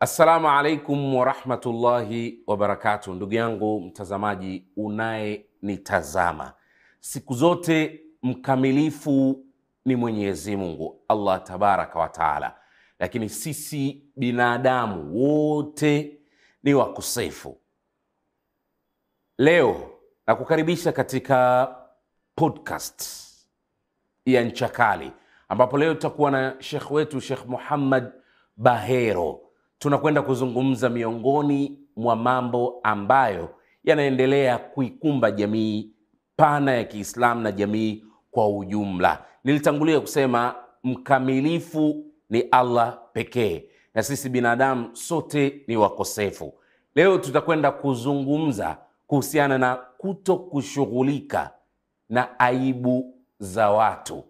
Assalamu alaikum warahmatullahi wabarakatu, ndugu yangu mtazamaji unayenitazama, siku zote mkamilifu ni Mwenyezi Mungu Allah tabaraka wa taala, lakini sisi binadamu wote ni wakosefu. Leo nakukaribisha katika podcast ya Ncha Kali, ambapo leo tutakuwa na shekh wetu Shekh Muhammad Bahero tunakwenda kuzungumza miongoni mwa mambo ambayo yanaendelea kuikumba jamii pana ya Kiislamu na jamii kwa ujumla. Nilitangulia kusema mkamilifu ni Allah pekee, na sisi binadamu sote ni wakosefu. Leo tutakwenda kuzungumza kuhusiana na kuto kushughulika na aibu za watu,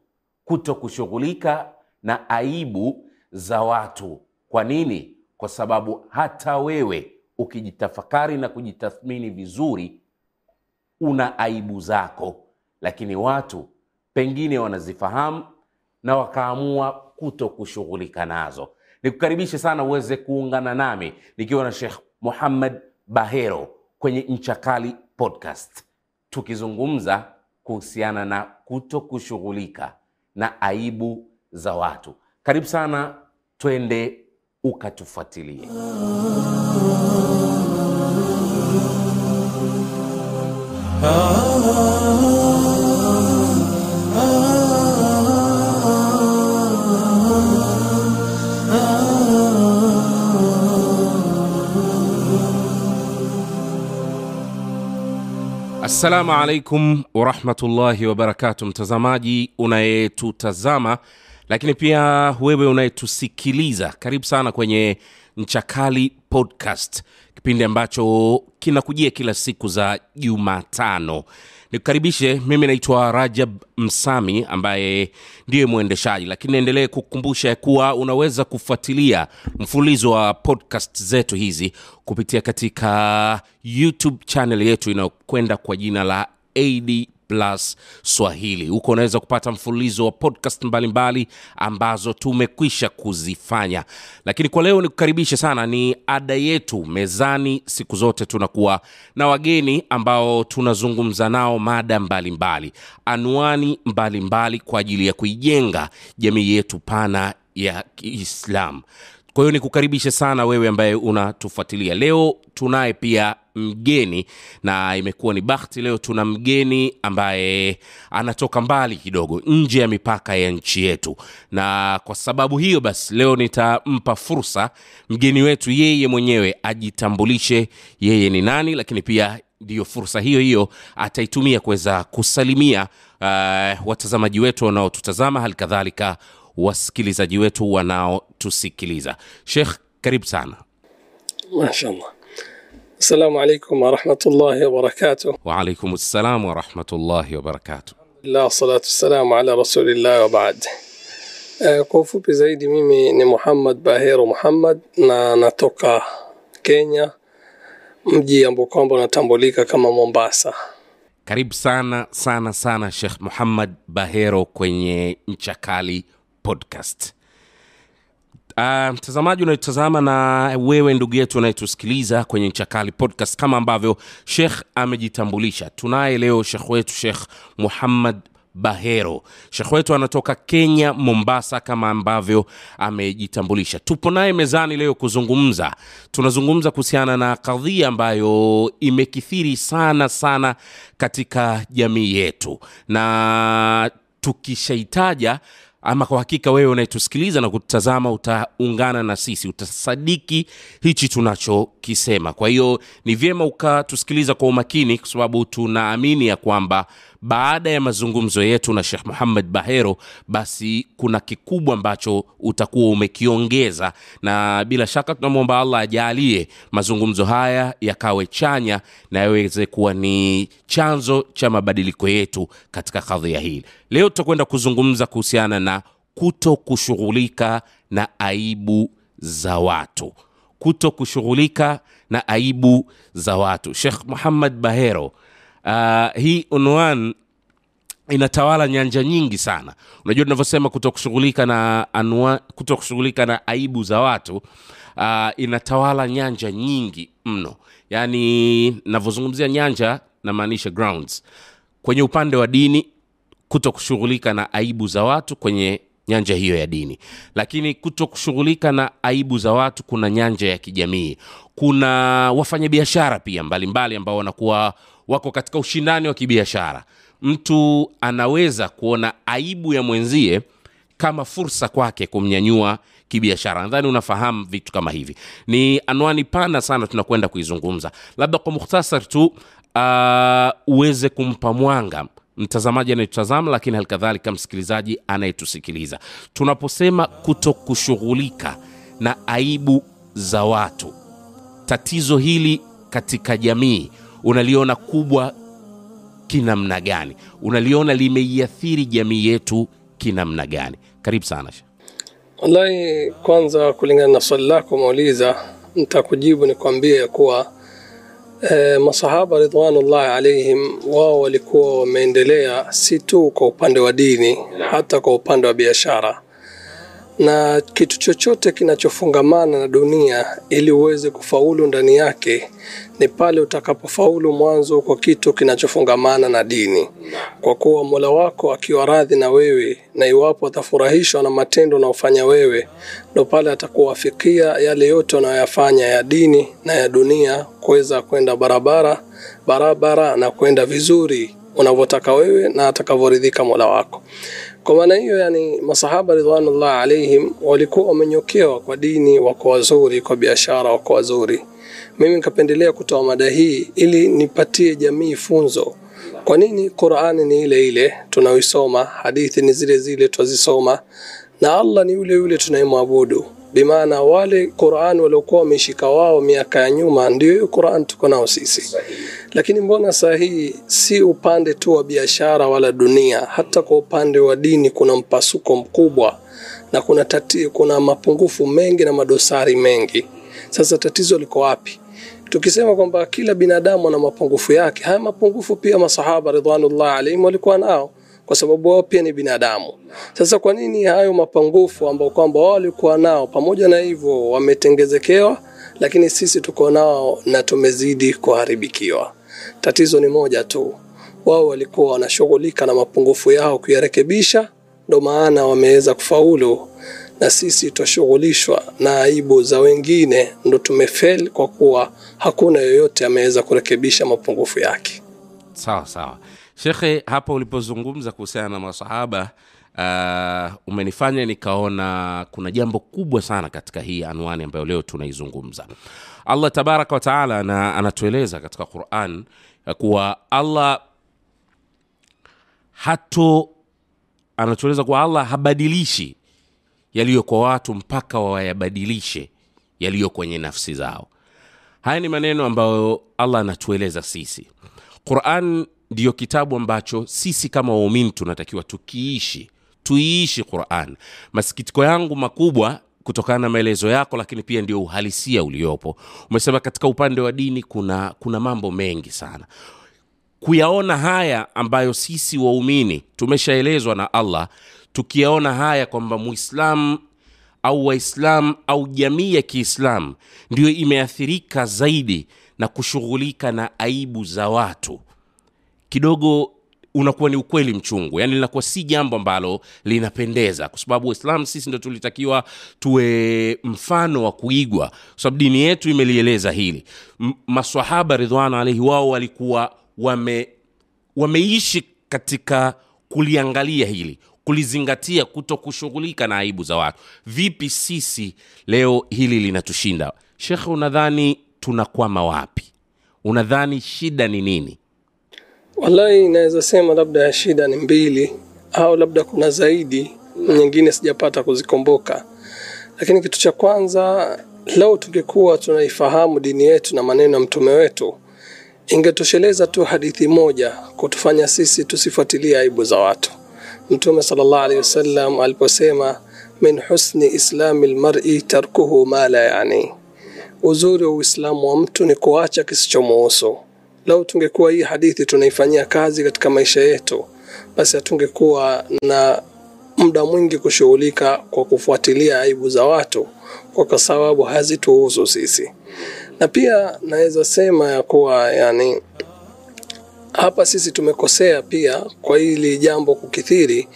kuto kushughulika na aibu za watu. Kwa nini? Kwa sababu hata wewe ukijitafakari na kujitathmini vizuri, una aibu zako, lakini watu pengine wanazifahamu na wakaamua kuto kushughulika nazo. Nikukaribishe sana uweze kuungana nami nikiwa na Sheikh Muhammad Bahero kwenye Ncha Kali podcast, tukizungumza kuhusiana na kuto kushughulika na aibu za watu. Karibu sana, twende ukatufuatilie. Assalamu alaikum warahmatullahi wabarakatu, mtazamaji unayetutazama lakini pia wewe unayetusikiliza, karibu sana kwenye nchakali podcast, kipindi ambacho kinakujia kila siku za Jumatano. Nikukaribishe, mimi naitwa Rajab Msami ambaye ndiye mwendeshaji, lakini naendelee kukumbusha kuwa unaweza kufuatilia mfululizo wa podcast zetu hizi kupitia katika YouTube channel yetu inayokwenda kwa jina la AD Plus Swahili. Huko unaweza kupata mfululizo wa podcast mbalimbali mbali ambazo tumekwisha kuzifanya, lakini kwa leo nikukaribishe sana. Ni ada yetu mezani, siku zote tunakuwa na wageni ambao tunazungumza nao mada mbalimbali mbali, anwani mbalimbali mbali kwa ajili ya kuijenga jamii yetu pana ya Kiislamu. Kwa hiyo nikukaribishe sana wewe ambaye unatufuatilia. Leo tunaye pia mgeni na imekuwa ni bahati, leo tuna mgeni ambaye anatoka mbali kidogo, nje ya mipaka ya nchi yetu, na kwa sababu hiyo basi leo nitampa fursa mgeni wetu yeye mwenyewe ajitambulishe yeye ni nani, lakini pia ndiyo fursa hiyo hiyo ataitumia kuweza kusalimia uh, watazamaji wetu wanaotutazama, hali kadhalika wasikilizaji wetu wanaotusikiliza. Sheikh, karibu sana. Mashallah. Assalamu alaikum warahmatullahi wabarakatuh. Waalaikum ssalam warahmatullahi wabarakatuh. Wassalamu ala rasulillah wa. Uh, kwa ufupi zaidi mimi ni Muhammad Bahero Muhammad na natoka Kenya, mji ambao kwamba unatambulika kama Mombasa. Karibu sana sana sana Sheikh Muhammad Bahero kwenye Ncha Kali podcast. Uh, mtazamaji unayetazama na wewe ndugu yetu unayetusikiliza kwenye nchakali podcast, kama ambavyo shekh amejitambulisha, tunaye leo shekh wetu shekh Muhammad Bahero. shekh wetu anatoka Kenya, Mombasa, kama ambavyo amejitambulisha. Tupo naye mezani leo kuzungumza, tunazungumza kuhusiana na kadhia ambayo imekithiri sana sana katika jamii yetu, na tukishaitaja ama kwa hakika wewe unayetusikiliza na kututazama utaungana na sisi, utasadiki hichi tunachokisema. Kwa hiyo ni vyema ukatusikiliza kwa umakini, kwa sababu tunaamini ya kwamba baada ya mazungumzo yetu na Sheikh Muhammad Bahero, basi kuna kikubwa ambacho utakuwa umekiongeza, na bila shaka tunamwomba Allah ajalie mazungumzo haya yakawe chanya na yaweze kuwa ni chanzo cha mabadiliko yetu katika kadhia hili. Leo tutakwenda kuzungumza kuhusiana na kuto kushughulika na aibu za watu, kuto kushughulika na aibu za watu. Sheikh Muhammad Bahero, uh, hii unwan inatawala nyanja nyingi sana. Unajua tunavyosema kutokushughulika na anwa, kutokushughulika na aibu za watu uh, inatawala nyanja nyingi mno. Yaani navyozungumzia nyanja namaanisha grounds. Kwenye upande wa dini kuto kushughulika na aibu za watu kwenye nyanja hiyo ya dini. Lakini kuto kushughulika na aibu za watu kuna nyanja ya kijamii. Kuna wafanyabiashara pia mbalimbali ambao wanakuwa wako katika ushindani wa kibiashara. Mtu anaweza kuona aibu ya mwenzie kama fursa kwake kumnyanyua kibiashara. Nadhani unafahamu vitu kama hivi. Ni anwani pana sana tunakwenda kuizungumza. Labda kwa mukhtasar tu uh, uweze kumpa mwanga mtazamaji anayetutazama lakini halikadhalika msikilizaji anayetusikiliza. Tunaposema kuto kushughulika na aibu za watu tatizo hili katika jamii unaliona kubwa kinamna gani? Unaliona limeiathiri jamii yetu kinamna gani? Karibu sana. Wallahi, kwanza kulingana na swali lako umeuliza, nitakujibu nikwambie ya kuwa e, masahaba ridwanullahi alaihim wao walikuwa wameendelea si tu kwa upande wa dini, hata kwa upande wa biashara na kitu chochote kinachofungamana na dunia ili uweze kufaulu ndani yake ni pale utakapofaulu mwanzo kwa kitu kinachofungamana na dini, kwa kuwa Mola wako akiwa radhi na wewe na iwapo atafurahishwa na matendo unaofanya wewe, ndo pale atakuwafikia yale yote unayoyafanya ya dini na ya dunia kuweza kwenda barabara barabara na kwenda vizuri unavyotaka wewe na atakavyoridhika Mola wako. Kwa maana hiyo, yani masahaba ridwanullah alaihim walikuwa wamenyokewa kwa dini, wako wazuri, kwa biashara wako wazuri. Mimi nikapendelea kutoa mada hii ili nipatie jamii funzo. Kwa nini Qur'ani ni ile ile tunaoisoma, hadithi ni zile zile twazisoma, na Allah ni yule yule tunayemwabudu. Bimaana wale Qur'an waliokuwa wameshika wao miaka ya nyuma, ndio hiyo Qur'an tuko nao sisi. Lakini mbona saa hii si upande tu wa biashara wala dunia, hata kwa upande wa dini kuna mpasuko mkubwa na kuna tati, kuna mapungufu mengi na madosari mengi. Sasa tatizo liko wapi? Tukisema kwamba kila binadamu ana mapungufu yake, haya mapungufu pia masahaba ridwanullah alaihim walikuwa nao kwa sababu wao pia ni binadamu. Sasa kwa nini hayo mapungufu ambao kwamba wao walikuwa nao, pamoja na hivyo wametengezekewa, lakini sisi tuko nao na tumezidi kuharibikiwa? Tatizo ni moja tu, wao walikuwa wanashughulika na mapungufu yao kuyarekebisha, ndo maana wameweza kufaulu, na sisi twashughulishwa na aibu za wengine, ndo tumefeli kwa kuwa hakuna yoyote ameweza kurekebisha mapungufu yake. sawa sawa shekhe hapa ulipozungumza kuhusiana na masahaba uh, umenifanya nikaona kuna jambo kubwa sana katika hii anwani ambayo leo tunaizungumza. Allah tabaraka wataala na anatueleza katika quran kuwa allah hato anatueleza kuwa allah habadilishi yaliyo kwa watu mpaka wayabadilishe yaliyo kwenye nafsi zao. Haya ni maneno ambayo allah anatueleza sisi. Quran ndiyo kitabu ambacho sisi kama waumini tunatakiwa tukiishi tuiishi quran. Masikitiko yangu makubwa kutokana na maelezo yako lakini pia ndio uhalisia uliopo. Umesema katika upande wa dini kuna kuna mambo mengi sana. Kuyaona haya ambayo sisi waumini tumeshaelezwa na allah tukiyaona haya kwamba muislam au waislam au jamii ya kiislam ndiyo imeathirika zaidi na kushughulika na aibu za watu kidogo unakuwa ni ukweli mchungu. Yani linakuwa si jambo ambalo linapendeza. Kwa sababu waislam sisi ndo tulitakiwa tuwe mfano wa kuigwa. Kwa sababu dini yetu imelieleza hili. Maswahaba ridhwana alaihi wao walikuwa wame wameishi katika kuliangalia hili kulizingatia kuto kushughulika na aibu za watu. Vipi sisi leo hili linatushinda? Shekhe unadhani tunakwama wapi? Unadhani shida ni nini Wallahi, naweza sema labda ya shida ni mbili au labda kuna zaidi, nyingine sijapata kuzikumbuka. Lakini kitu cha kwanza, lau tungekuwa tunaifahamu dini yetu na maneno ya mtume wetu, ingetosheleza tu hadithi moja kutufanya sisi tusifuatilie aibu za watu. Mtume sallallahu alaihi wasallam aliposema, min husni islami lmari tarkuhu ma la yani, uzuri wa Uislamu wa mtu ni kuacha kisichomuhusu. Lau tungekuwa hii hadithi tunaifanyia kazi katika maisha yetu, basi hatungekuwa na muda mwingi kushughulika kwa kufuatilia aibu za watu, kwa sababu hazituhusu sisi. Na pia naweza sema ya kuwa yani hapa sisi tumekosea pia kwa hili jambo kukithiri,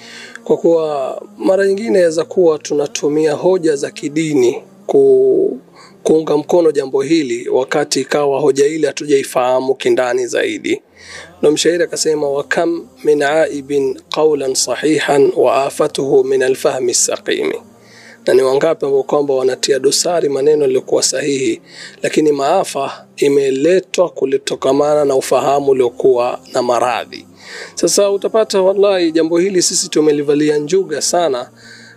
kwa kuwa mara nyingine yaweza kuwa tunatumia hoja za kidini ku, kuunga mkono jambo hili, wakati ikawa hoja ile hatujaifahamu kindani zaidi. Na mshairi akasema, wa kam min aibin qawlan sahihan wa afatuhu min alfahmi saqimi na ni wangapi ambao kwamba wanatia dosari maneno yaliyokuwa sahihi, lakini maafa imeletwa kulitokamana na ufahamu uliokuwa na maradhi. Sasa utapata wallahi, jambo hili sisi tumelivalia njuga sana,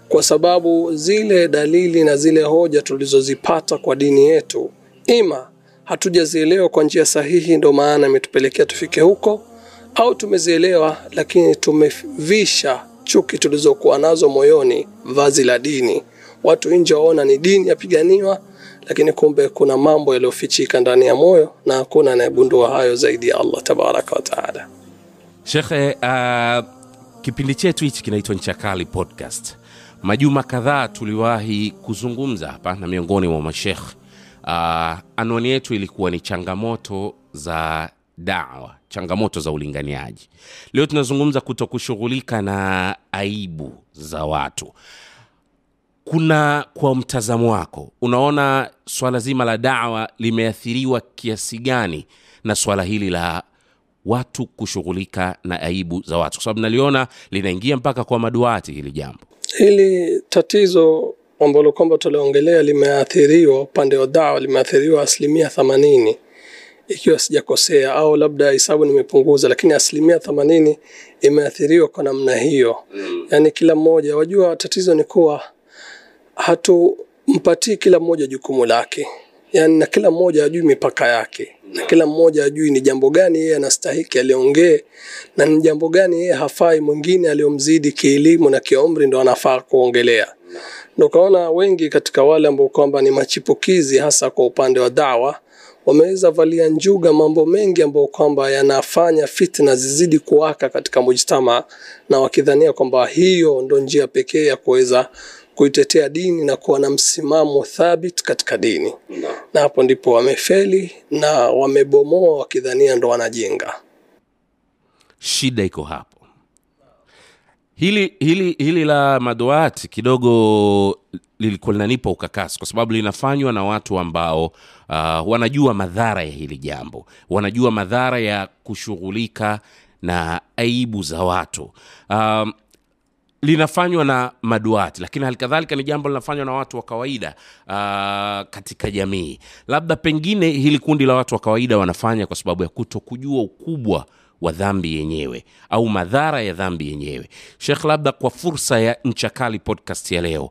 kwa sababu zile dalili na zile hoja tulizozipata kwa dini yetu, ima hatujazielewa kwa njia sahihi, ndo maana imetupelekea tufike huko, au tumezielewa lakini tumevisha chuki tulizokuwa nazo moyoni vazi la dini watu nje waona ni dini yapiganiwa, lakini kumbe kuna mambo yaliyofichika ndani ya moyo na hakuna anayegundua hayo zaidi ya Allah tabaraka wataala. Shekhe, uh, kipindi chetu hichi kinaitwa Nchakali Podcast. Majuma kadhaa tuliwahi kuzungumza hapa na miongoni mwa mashekh uh, anwani yetu ilikuwa ni changamoto za dawa, changamoto za ulinganiaji. Leo tunazungumza kuto kushughulika na aibu za watu kuna kwa mtazamo wako unaona swala zima la dawa limeathiriwa kiasi gani na swala hili la watu kushughulika na aibu za watu, kwa sababu naliona linaingia mpaka kwa maduati hili jambo. Hili tatizo ambalo kwamba tuliongelea limeathiriwa, upande wa dawa limeathiriwa asilimia themanini ikiwa sijakosea, au labda hesabu nimepunguza, lakini asilimia themanini imeathiriwa kwa namna hiyo. Yani kila mmoja, wajua tatizo ni kuwa hatumpatii kila mmoja jukumu lake, yani na kila mmoja ajui mipaka yake, na kila mmoja ajui ni jambo gani yeye anastahiki aliongee na ni jambo gani yeye hafai, mwingine aliyomzidi kielimu na kiumri ndo anafaa kuongelea. Ndo kaona wengi katika wale ambao kwamba ni machipukizi hasa kwa upande wa dawa wameweza valia njuga mambo mengi ambayo kwamba yanafanya fitna zizidi kuwaka katika mujtama, na wakidhania kwamba hiyo ndo njia pekee ya kuweza kuitetea dini na kuwa na msimamo thabit katika dini no. Na hapo ndipo wamefeli na wamebomoa wakidhania ndo wanajenga. Shida iko hapo. Hili, hili, hili la madoati kidogo lilikuwa linanipa ukakasi kwa sababu linafanywa na watu ambao uh, wanajua madhara ya hili jambo, wanajua madhara ya kushughulika na aibu za watu um, linafanywa na maduati, lakini halikadhalika ni jambo linafanywa na watu wa kawaida uh, katika jamii. Labda pengine hili kundi la watu wa kawaida wanafanya kwa sababu ya kuto kujua ukubwa wa dhambi yenyewe au madhara ya dhambi yenyewe. Shekh, labda kwa fursa ya Ncha Kali podcast ya leo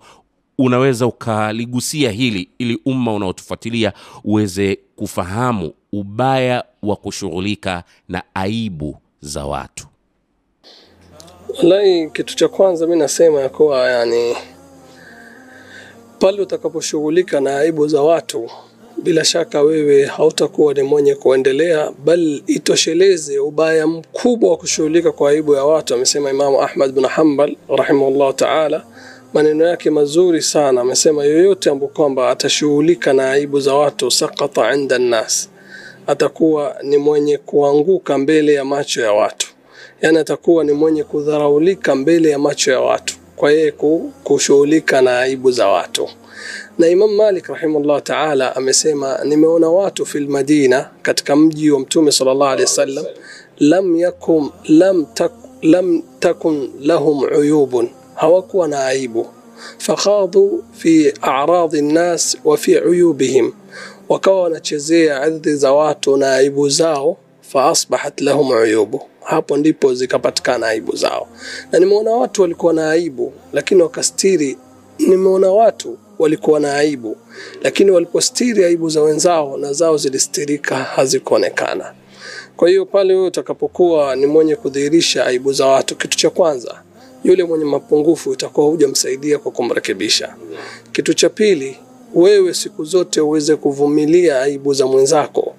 unaweza ukaligusia hili ili umma unaotufuatilia uweze kufahamu ubaya wa kushughulika na aibu za watu. Wallahi, kitu cha kwanza mi nasema ya kuwa yani, pale utakaposhughulika na aibu za watu, bila shaka wewe hautakuwa ni mwenye kuendelea, bal itosheleze ubaya mkubwa wa kushughulika kwa aibu ya watu. Amesema Imamu Ahmad bin Hanbal rahimahullah taala maneno yake mazuri sana. Amesema yoyote ambaye kwamba atashughulika na aibu za watu, sakata inda nnas, atakuwa ni mwenye kuanguka mbele ya macho ya watu yani atakuwa ni mwenye kudharaulika mbele ya macho ya watu kwa yeye kushughulika na aibu za watu. Na Imam Malik rahimahullah taala amesema, nimeona watu fil Madina, katika mji wa Mtume sallallahu alaihi wasallam, lam yakum lam tak, lam takun lahum uyubun, hawakuwa na aibu. Fakhadhu fi a'radi nnas wa fi uyubihim, wakawa wanachezea ardhi za watu na aibu zao. Fa asbahat lahum uyubu hapo ndipo zikapatikana aibu zao. Na nimeona watu walikuwa na aibu lakini wakastiri. Nimeona watu walikuwa na aibu lakini walipostiri aibu za wenzao na zao zilistirika, hazikuonekana. Kwa hiyo pale wewe utakapokuwa ni mwenye kudhihirisha aibu za watu, kitu cha kwanza, yule mwenye mapungufu itakuwa hujamsaidia kwa kumrekebisha. Kitu cha pili, wewe siku zote uweze kuvumilia aibu za mwenzako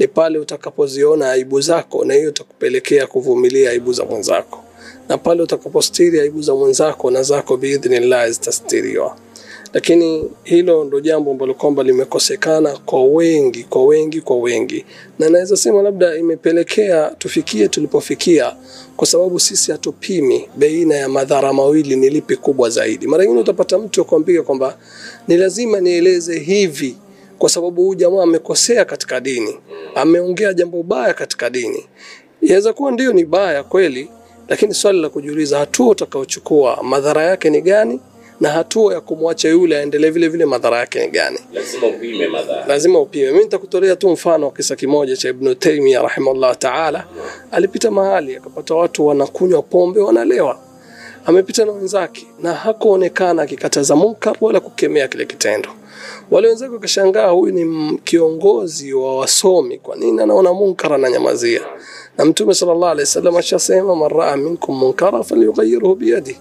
ni pale utakapoziona aibu zako, na hiyo itakupelekea kuvumilia aibu za mwenzako, na pale utakapostiri aibu za mwenzako na zako biidhnillah zitastiriwa. lakini hilo ndo jambo ambalo kwamba limekosekana kwa wengi kwa wengi kwa wengi, na naweza sema labda imepelekea tufikie tulipofikia, kwa sababu sisi hatupimi baina ya madhara mawili ni lipi kubwa zaidi. Mara nyingine utapata mtu akwambia kwamba ni lazima nieleze hivi kwa sababu huyu jamaa amekosea katika dini, ameongea jambo baya katika dini. Yaweza kuwa ndio ni baya kweli, lakini swali la kujiuliza, hatua utakaochukua madhara yake ni gani, na hatua ya kumwacha yule aendelee vile vile madhara yake ni gani? lazima upime madhara lazima upime. Mimi nitakutolea tu mfano wa kisa kimoja cha Ibn Taymiyyah rahimahullah taala. Alipita mahali akapata watu wanakunywa pombe, wanalewa. Amepita na wenzake na hakuonekana akikataza munkar wala kukemea kile kitendo. Wale wenzake wakashangaa, huyu ni kiongozi wa wasomi, kwa nini anaona munkar ananyamazia? Na Mtume sallallahu alaihi wasallam ashasema, man raa minkum munkara falyughayyirhu biyadihi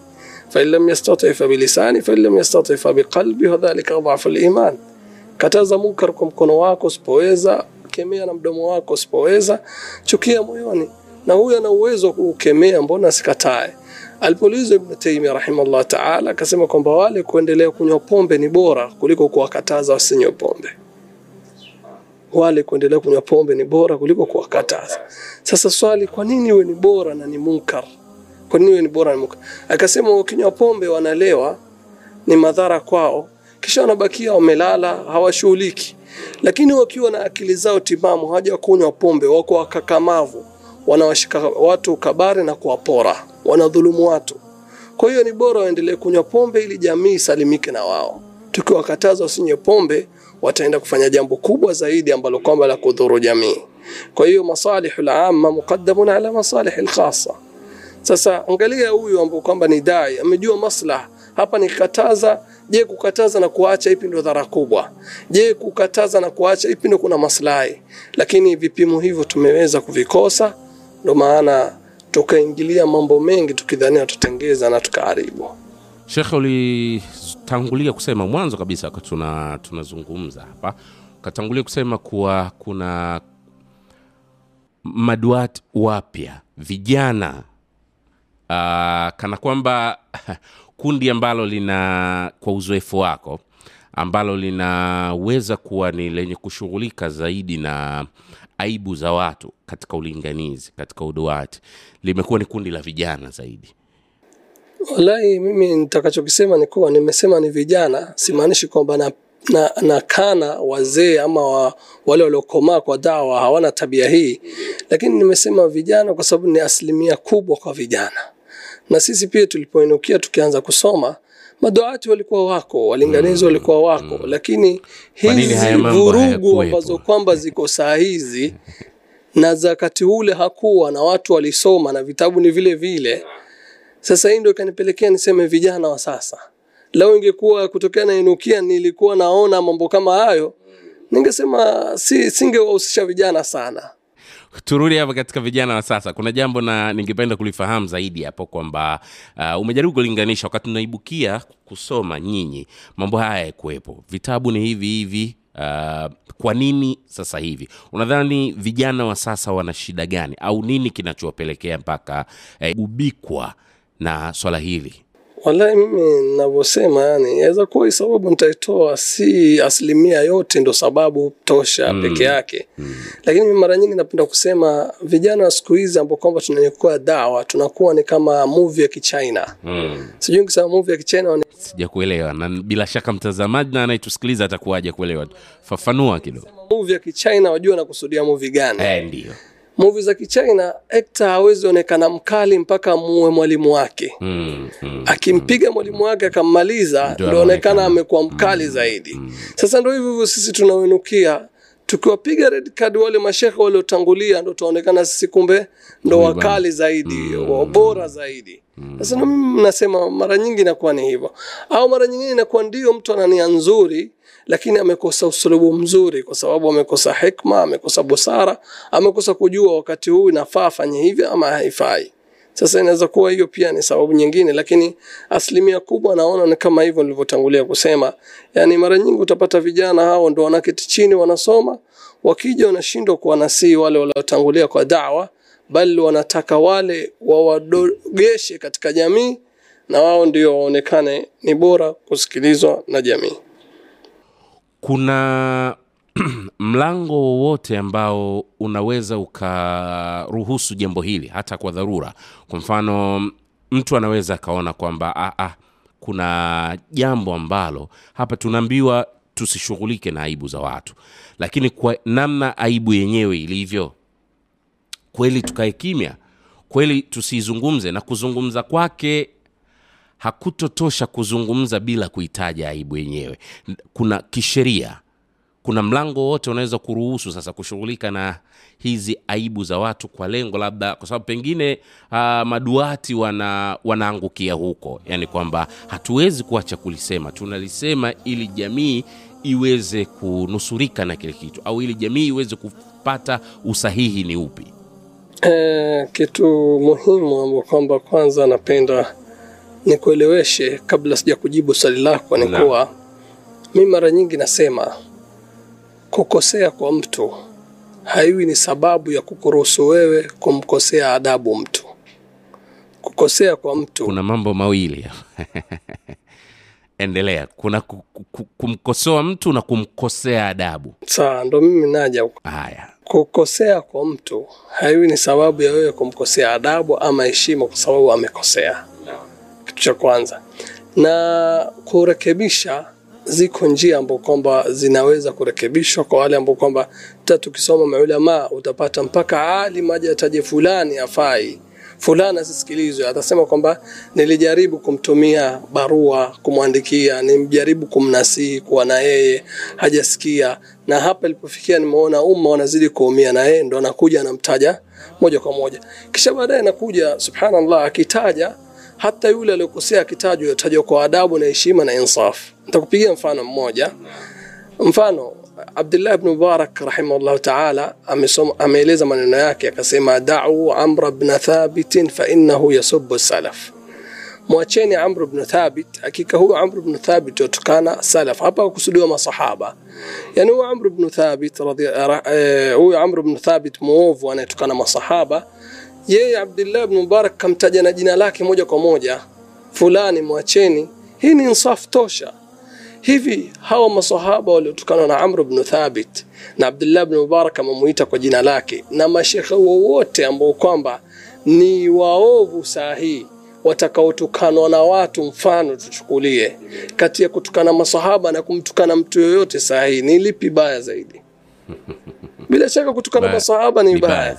fain lam yastati fabilisani fain lam yastati fabiqalbi wadhalika adhafu liman kataza munkar kwa mkono wako usipoweza, kemea na mdomo wako usipoweza, chukia moyoni. Na huyu ana uwezo wa kukemea, mbona asikatae? Alipoulizwa Ibn Taymiyyah rahimahullah taala, akasema kwamba wale kuendelea kunywa pombe ni bora kuliko kuwakataza wasinywe pombe. Wale kuendelea kunywa pombe ni bora kuliko kuwakataza. Sasa swali, kwa nini iwe ni bora na ni munkar? Kwa nini iwe ni bora na munkar? Akasema wakinywa pombe wanalewa, ni madhara kwao, kisha wanabakia wamelala, hawashughuliki. Lakini wakiwa na akili zao timamu, hawajakunywa pombe, wako wakakamavu, wanawashika watu kabari na kuwapora, wanadhulumu watu. Kwa hiyo ni bora waendelee kunywa pombe ili jamii isalimike na wao. Tukiwakataza wasinywe pombe, wataenda kufanya jambo kubwa zaidi ambalo kwamba la kudhuru jamii. Kwa hiyo masalihul amma muqaddamun ala masalihil khassa. Sasa angalia huyu ambao kwamba ni dai amejua maslaha hapa, nikikataza. Je, kukataza na kuacha ipi ndio dhara kubwa? Je, kukataza na kuacha ipi ndio kuna maslahi? Lakini vipimo hivyo tumeweza kuvikosa, ndio maana tukaingilia mambo mengi tukidhania tutengeza na tukaharibu. shekhe ulitangulia kusema mwanzo kabisa wakati tuna tunazungumza hapa ukatangulia kusema kuwa kuna maduat wapya vijana uh, kana kwamba kundi ambalo lina kwa uzoefu wako ambalo linaweza kuwa ni lenye kushughulika zaidi na aibu za watu katika ulinganizi katika uduati. Limekuwa ni kundi la vijana zaidi. Wallahi, mimi nitakachokisema ni kuwa nimesema ni vijana, simaanishi kwamba na, na, na kana wazee ama wa, wale waliokomaa kwa dawa hawana tabia hii, lakini nimesema vijana kwa sababu ni asilimia kubwa kwa vijana, na sisi pia tulipoinukia tukianza kusoma maduati walikuwa wako, walinganizi walikuwa wako, lakini hizi vurugu ambazo kwamba ziko saa hizi na za wakati ule hakuwa na watu walisoma na vitabu ni vile vile. Sasa hii ndio ikanipelekea niseme vijana wa sasa. lao ingekuwa kutokea na inukia nilikuwa naona mambo kama hayo, ningesema si singewahusisha vijana sana. Turudi hapa katika vijana wa sasa. Kuna jambo na ningependa kulifahamu zaidi hapo kwamba uh, umejaribu kulinganisha wakati unaibukia kusoma nyinyi mambo haya yakuwepo. Vitabu ni hivi hivi uh, kwa nini sasa hivi? Unadhani vijana wa sasa wana shida gani? Au nini kinachowapelekea mpaka eh, na swala hili Wallahi, mimi ninavyosema, yani yaweza kuwa hii sababu nitaitoa, si asilimia yote ndo sababu tosha mm. peke yake mm. Lakini mara nyingi napenda kusema vijana wa siku hizi ambao kwamba tunanyekua dawa tunakuwa ni kama movie ya Kichina mm. sijui nikisema movie ya Kichina wana- sijakuelewa na bila shaka mtazamaji na anayetusikiliza atakuwa hajakuelewa. fafanua kidogo movie ya Kichina wajua nakusudia movie gani? eh, ndio Movie za Kichina actor hawezi onekana mkali mpaka muue mwalimu wake mm, mm. akimpiga mwalimu wake akammaliza, Ndio ndio onekana amekuwa mkali zaidi. Sasa ndio hivyo hivyo sisi tunauinukia, tukiwapiga red card wale mashekhe waliotangulia, ndo tunaonekana sisi kumbe ndo wakali zaidi, mm, bora zaidi. Sasa mm. mimi nasema mara nyingi inakuwa ni hivyo, au mara nyingine inakuwa ndio mtu ana nia nzuri lakini amekosa usulubu mzuri, kwa sababu amekosa hikma, amekosa busara, amekosa kujua wakati huu inafaa afanye hivi ama haifai. Sasa inaweza kuwa hiyo pia ni sababu nyingine, lakini asilimia kubwa naona ni kama hivyo nilivyotangulia kusema. Yani mara nyingi utapata vijana hao ndo wanaketi chini wanasoma, wakija wanashindwa kuwanasii wale waliotangulia kwa dawa, bali wanataka wale wawadogeshe katika jamii na wao ndio waonekane ni bora kusikilizwa na jamii kuna mlango wowote ambao unaweza ukaruhusu jambo hili hata kwa dharura? Kwa mfano mtu anaweza akaona kwamba ah, ah, kuna jambo ambalo hapa tunaambiwa tusishughulike na aibu za watu. Lakini kwa namna aibu yenyewe ilivyo kweli tukae kimya kweli tusizungumze na kuzungumza kwake hakutotosha kuzungumza bila kuitaja aibu yenyewe. Kuna kisheria kuna mlango wote unaweza kuruhusu sasa kushughulika na hizi aibu za watu kwa lengo labda kwa sababu pengine uh, maduati wana wanaangukia huko. Yani kwamba hatuwezi kuacha kulisema. Tunalisema ili jamii iweze kunusurika na kile kitu au ili jamii iweze kupata usahihi ni upi. E, kitu muhimu ambao kwamba kwanza napenda nikueleweshe kabla sija kujibu swali lako ni kuwa mi mara nyingi nasema kukosea kwa mtu haiwi ni sababu ya kukuruhusu wewe kumkosea adabu mtu. Kukosea kwa mtu kuna mambo mawili endelea. Kuna ku- ku- ku- kumkosoa mtu na kumkosea adabu. Saa ndo mimi naja huko. haya. Kukosea kwa mtu haiwi ni sababu ya wewe kumkosea adabu ama heshima kwa sababu amekosea kitu cha kwanza. Na kurekebisha ziko njia ambao kwamba zinaweza kurekebishwa kwa wale ambao kwamba hata tukisoma maulama utapata mpaka alim aje ataje fulani afai fulani asisikilizwe. Atasema kwamba nilijaribu kumtumia barua kumwandikia nimjaribu kumnasihi kuwa na yeye hajasikia. Na hapa ilipofikia nimeona umma wanazidi kuumia na yeye ndo anakuja anamtaja moja kwa moja. Kisha baadaye anakuja subhanallah akitaja hata yule aliyokosea akitajwa yatajwa kwa adabu na heshima na insafu. nitakupigia mfano mmoja. Mfano abdullah ibn mubarak rahimahullah taala ameeleza maneno yake akasema da'u amra ibn thabit fa innahu yasubbu salaf. Mwacheni amr ibn thabit. Hakika huyu amr ibn thabit yotokana salaf. Hapa kusudiwa masahaba. Yani huyu amr ibn thabit radhi eh, huyu amr thabit muovu anayetokana masahaba yeye abdullah ibn mubarak kamtaja na jina lake moja kwa moja. Fulani mwacheni. Hii ni insaf tosha. Hivi hawa masahaba waliotukana na amr bnu thabit na abdullah ibn mubarak amemuita kwa jina lake na mashekhe wowote ambao kwamba ni waovu saa hii watakaotukanwa na watu mfano tuchukulie. Kati ya kutukana masahaba na kumtukana mtu yoyote saa hii ni lipi baya zaidi bila shaka kutukana masahaba ni baya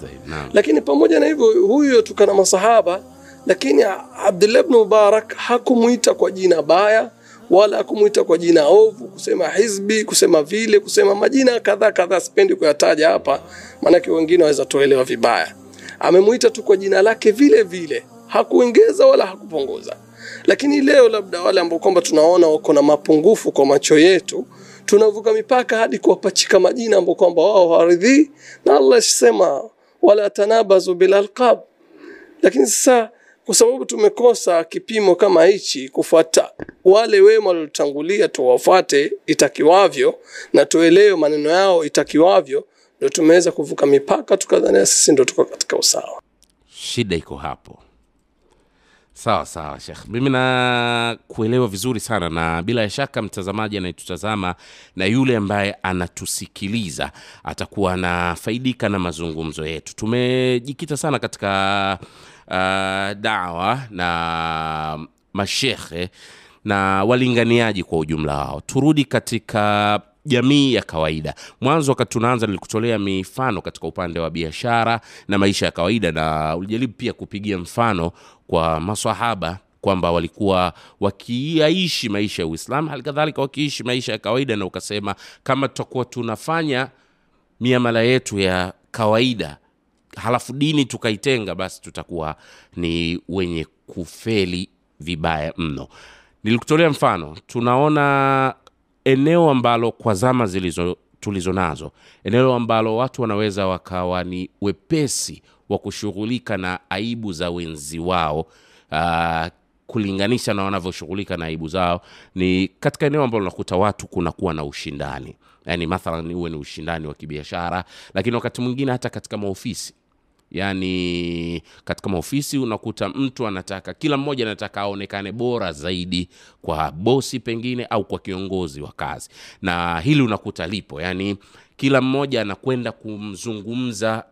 lakini pamoja na hivyo huyu yotukana masahaba lakini abdullah bnu mubarak hakumwita kwa jina baya wala hakumwita kwa jina ovu kusema hizbi kusema vile kusema majina kadhaa kadhaa sipendi kuyataja hapa maanake wengine waweza tuelewa vibaya. Amemwita tu kwa jina lake vile vile. Hakuongeza wala hakupunguza. Lakini leo labda wale ambao kwamba tunaona wako na mapungufu kwa macho yetu tunavuka mipaka hadi kuwapachika majina ambao kwamba wao hawaridhii. Na allah sema wala tanabazu bil alqab. lakini sasa kwa sababu tumekosa kipimo kama hichi kufuata wale wema waliotangulia tuwafuate itakiwavyo na tuelewe maneno yao itakiwavyo ndo tumeweza kuvuka mipaka tukadhania sisi ndo tuko katika usawa. Shida iko hapo sawa sawa shekh mimi na kuelewa vizuri sana na bila shaka mtazamaji anayetutazama na yule ambaye anatusikiliza atakuwa anafaidika na mazungumzo yetu. Tumejikita sana katika uh, dawa na mashekhe na walinganiaji kwa ujumla wao. Turudi katika jamii ya kawaida. Mwanzo wakati tunaanza nilikutolea mifano katika upande wa biashara na maisha ya kawaida na ulijaribu pia kupigia mfano kwa maswahaba kwamba walikuwa wakiaishi maisha ya uislam hali kadhalika wakiishi maisha ya kawaida na ukasema kama tutakuwa tunafanya miamala yetu ya kawaida halafu dini tukaitenga basi tutakuwa ni wenye kufeli vibaya mno. Nilikutolea mfano tunaona eneo ambalo kwa zama zilizo tulizo nazo eneo ambalo watu wanaweza wakawa ni wepesi wa kushughulika na aibu za wenzi wao. Uh, kulinganisha na wanavyoshughulika na aibu zao ni katika eneo ambalo unakuta watu kunakuwa na ushindani. Yani mathalan huwe ni ushindani wa kibiashara lakini wakati mwingine hata katika maofisi. Yaani katika maofisi unakuta mtu anataka kila mmoja anataka aonekane bora zaidi kwa bosi pengine au kwa kiongozi wa kazi. Na hili unakuta lipo. Yaani kila mmoja anakwenda kumzungumza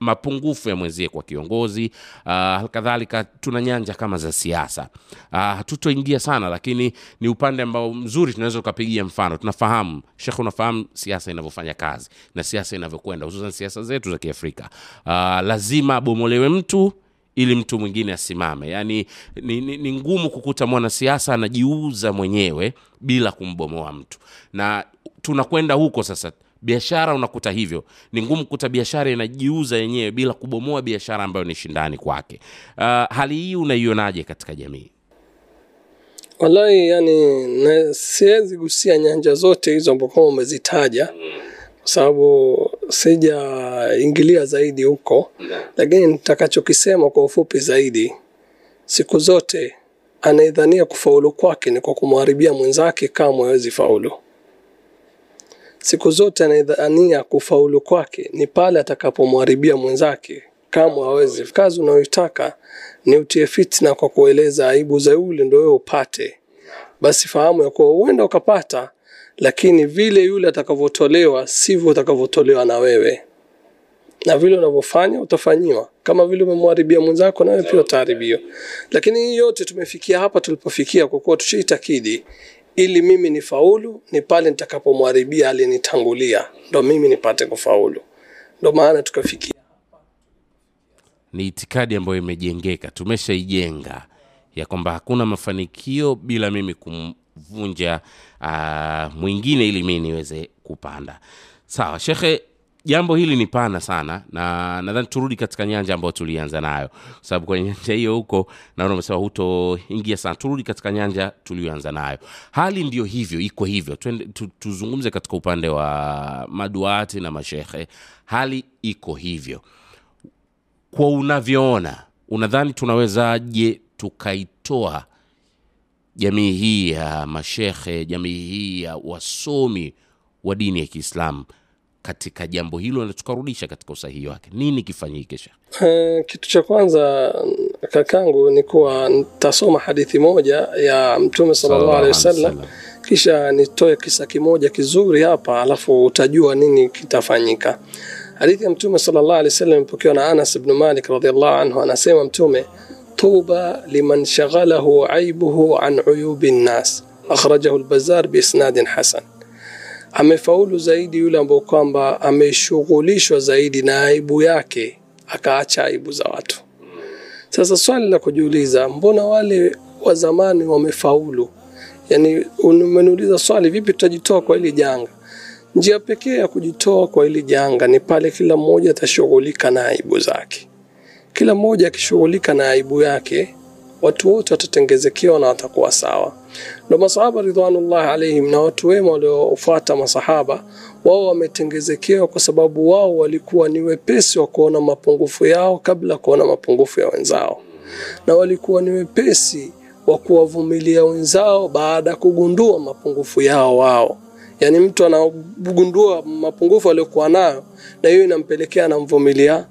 mapungufu ya mwenzie kwa kiongozi. Uh, halikadhalika tuna nyanja kama za siasa. Uh, hatutoingia sana lakini ni upande ambao mzuri tunaweza tukapigia mfano. Tunafahamu shekh unafahamu siasa inavyofanya kazi na siasa inavyokwenda hususan siasa zetu za kiafrika. Uh, lazima abomolewe mtu ili mtu mwingine asimame. Yaani ni, ni, ni ngumu kukuta mwanasiasa anajiuza mwenyewe bila kumbomoa mtu. Na tunakwenda huko sasa biashara unakuta hivyo. Ni ngumu kuta biashara inajiuza yenyewe bila kubomoa biashara ambayo ni shindani kwake. Uh, hali hii unaionaje katika jamii? Wallahi yani siwezi gusia nyanja zote hizo kama umezitaja kwa sababu sijaingilia zaidi huko. Lakini nitakachokisema kwa ufupi zaidi siku zote anayedhania kufaulu kwake ni kwa kumharibia mwenzake kamwe hawezi faulu siku zote anayedhania kufaulu kwake ni pale atakapomharibia mwenzake. Kamwe hawezi. Kazi unayoitaka ni utie fitna kwa kueleza aibu za yule ndo wewe upate. Basi fahamu ya kuwa huenda ukapata lakini vile yule atakavyotolewa sivyo utakavyotolewa na wewe. Na vile unavyofanya utafanyiwa. Kama vile umemharibia mwenzako nawe pia utaharibiwa lakini hii yote tumefikia hapa tulipofikia kwa kuwa tushaitakidi ili mimi ni faulu ni pale nitakapomharibia aliyenitangulia ndo mimi nipate kufaulu. Ndo maana tukafikia ni itikadi ambayo imejengeka tumeshaijenga ya kwamba hakuna mafanikio bila mimi kumvunja uh, mwingine ili mimi niweze kupanda. Sawa shekhe jambo hili ni pana sana na nadhani turudi katika nyanja ambayo tulianza nayo. Kwa sababu kwenye nyanja hiyo huko naona umesema hutoingia sana. Turudi katika nyanja tuliyoanza nayo. Hali ndio hivyo iko hivyo. Tuende, tu, tuzungumze katika upande wa maduati na mashehe. Hali iko hivyo. Kwa unavyoona unadhani tunawezaje tukaitoa jamii hii ya mashehe jamii hii ya wasomi wa dini ya kiislamu katika jambo hilo na tukarudisha katika usahihi wake. Nini kifanyike shekhe Eh, kitu cha kwanza kakangu ni kuwa nitasoma hadithi moja ya mtume sallallahu alaihi wasallam. kisha nitoe kisa kimoja kizuri hapa alafu utajua nini kitafanyika. Hadithi ya mtume sallallahu alaihi wasallam imepokewa na Anas bnu Malik radhiallahu anhu. Anasema mtume tuba liman shaghalahu aibuhu an uyubi nnas. Akhrajahu al-Bazzar biisnadin hasan amefaulu zaidi yule ambao kwamba ameshughulishwa zaidi na aibu yake akaacha aibu za watu. Sasa swali la kujiuliza mbona wale wa zamani wamefaulu? Yani umeniuliza swali vipi tutajitoa kwa hili janga? Njia pekee ya kujitoa kwa hili janga ni pale kila mmoja atashughulika na aibu zake. Kila mmoja akishughulika na aibu yake watu wote watatengezekewa na watakuwa sawa. Ndo masahaba ridwanullah alaihim na watu wema waliofuata masahaba wao wametengezekewa kwa sababu wao walikuwa ni wepesi wa kuona mapungufu yao kabla ya kuona mapungufu ya wenzao. Na walikuwa ni wepesi wa kuwavumilia wenzao baada ya kugundua mapungufu yao wao. Yaani mtu anagundua mapungufu aliyokuwa nayo na hiyo inampelekea anamvumilia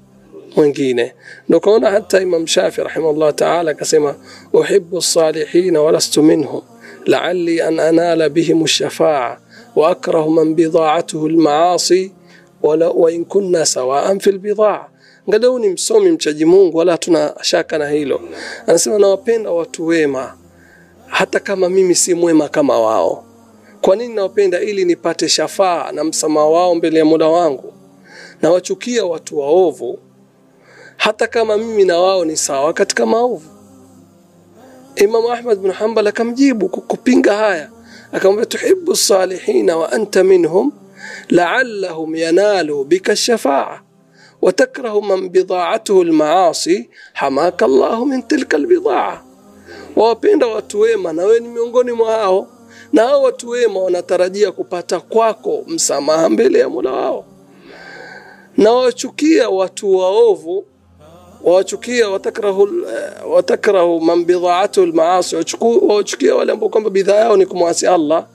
mwingine. Ndio kaona hata imam shafi rahimahullah taala akasema uhibbu salihina walastu minhum laali an anala bihim shafaa wa akrahu man bidaatuhu lmaasi wain kunna sawaan fi lbidaa ngadau ni msomi mchaji mungu wala hatuna shaka na hilo. Anasema nawapenda watu wema hata kama mimi si mwema kama wao. Kwa nini nawapenda ili nipate shafaa na msamaha wao mbele ya Mola wangu? Nawachukia watu waovu hata kama mimi na wao ni sawa katika maovu. imam Ahmad bin Hanbal akamjibu kupinga haya, akamwambia tuhibu salihina wa anta minhum la'allahum yanalu bika shafaa watakrahu man bidaatuhu lmaasi hamaka Allahu min tilka lbidaa, wawapenda watu wema na wewe ni miongoni mwa hao, na hao watu wema wanatarajia kupata kwako msamaha mbele ya Mola wao, na wachukia watu waovu wawachukia watakrahu watakrahu man bidaatu lmaasi, wawachukia wale ambao kwamba bidhaa yao ni kumwasi Allah.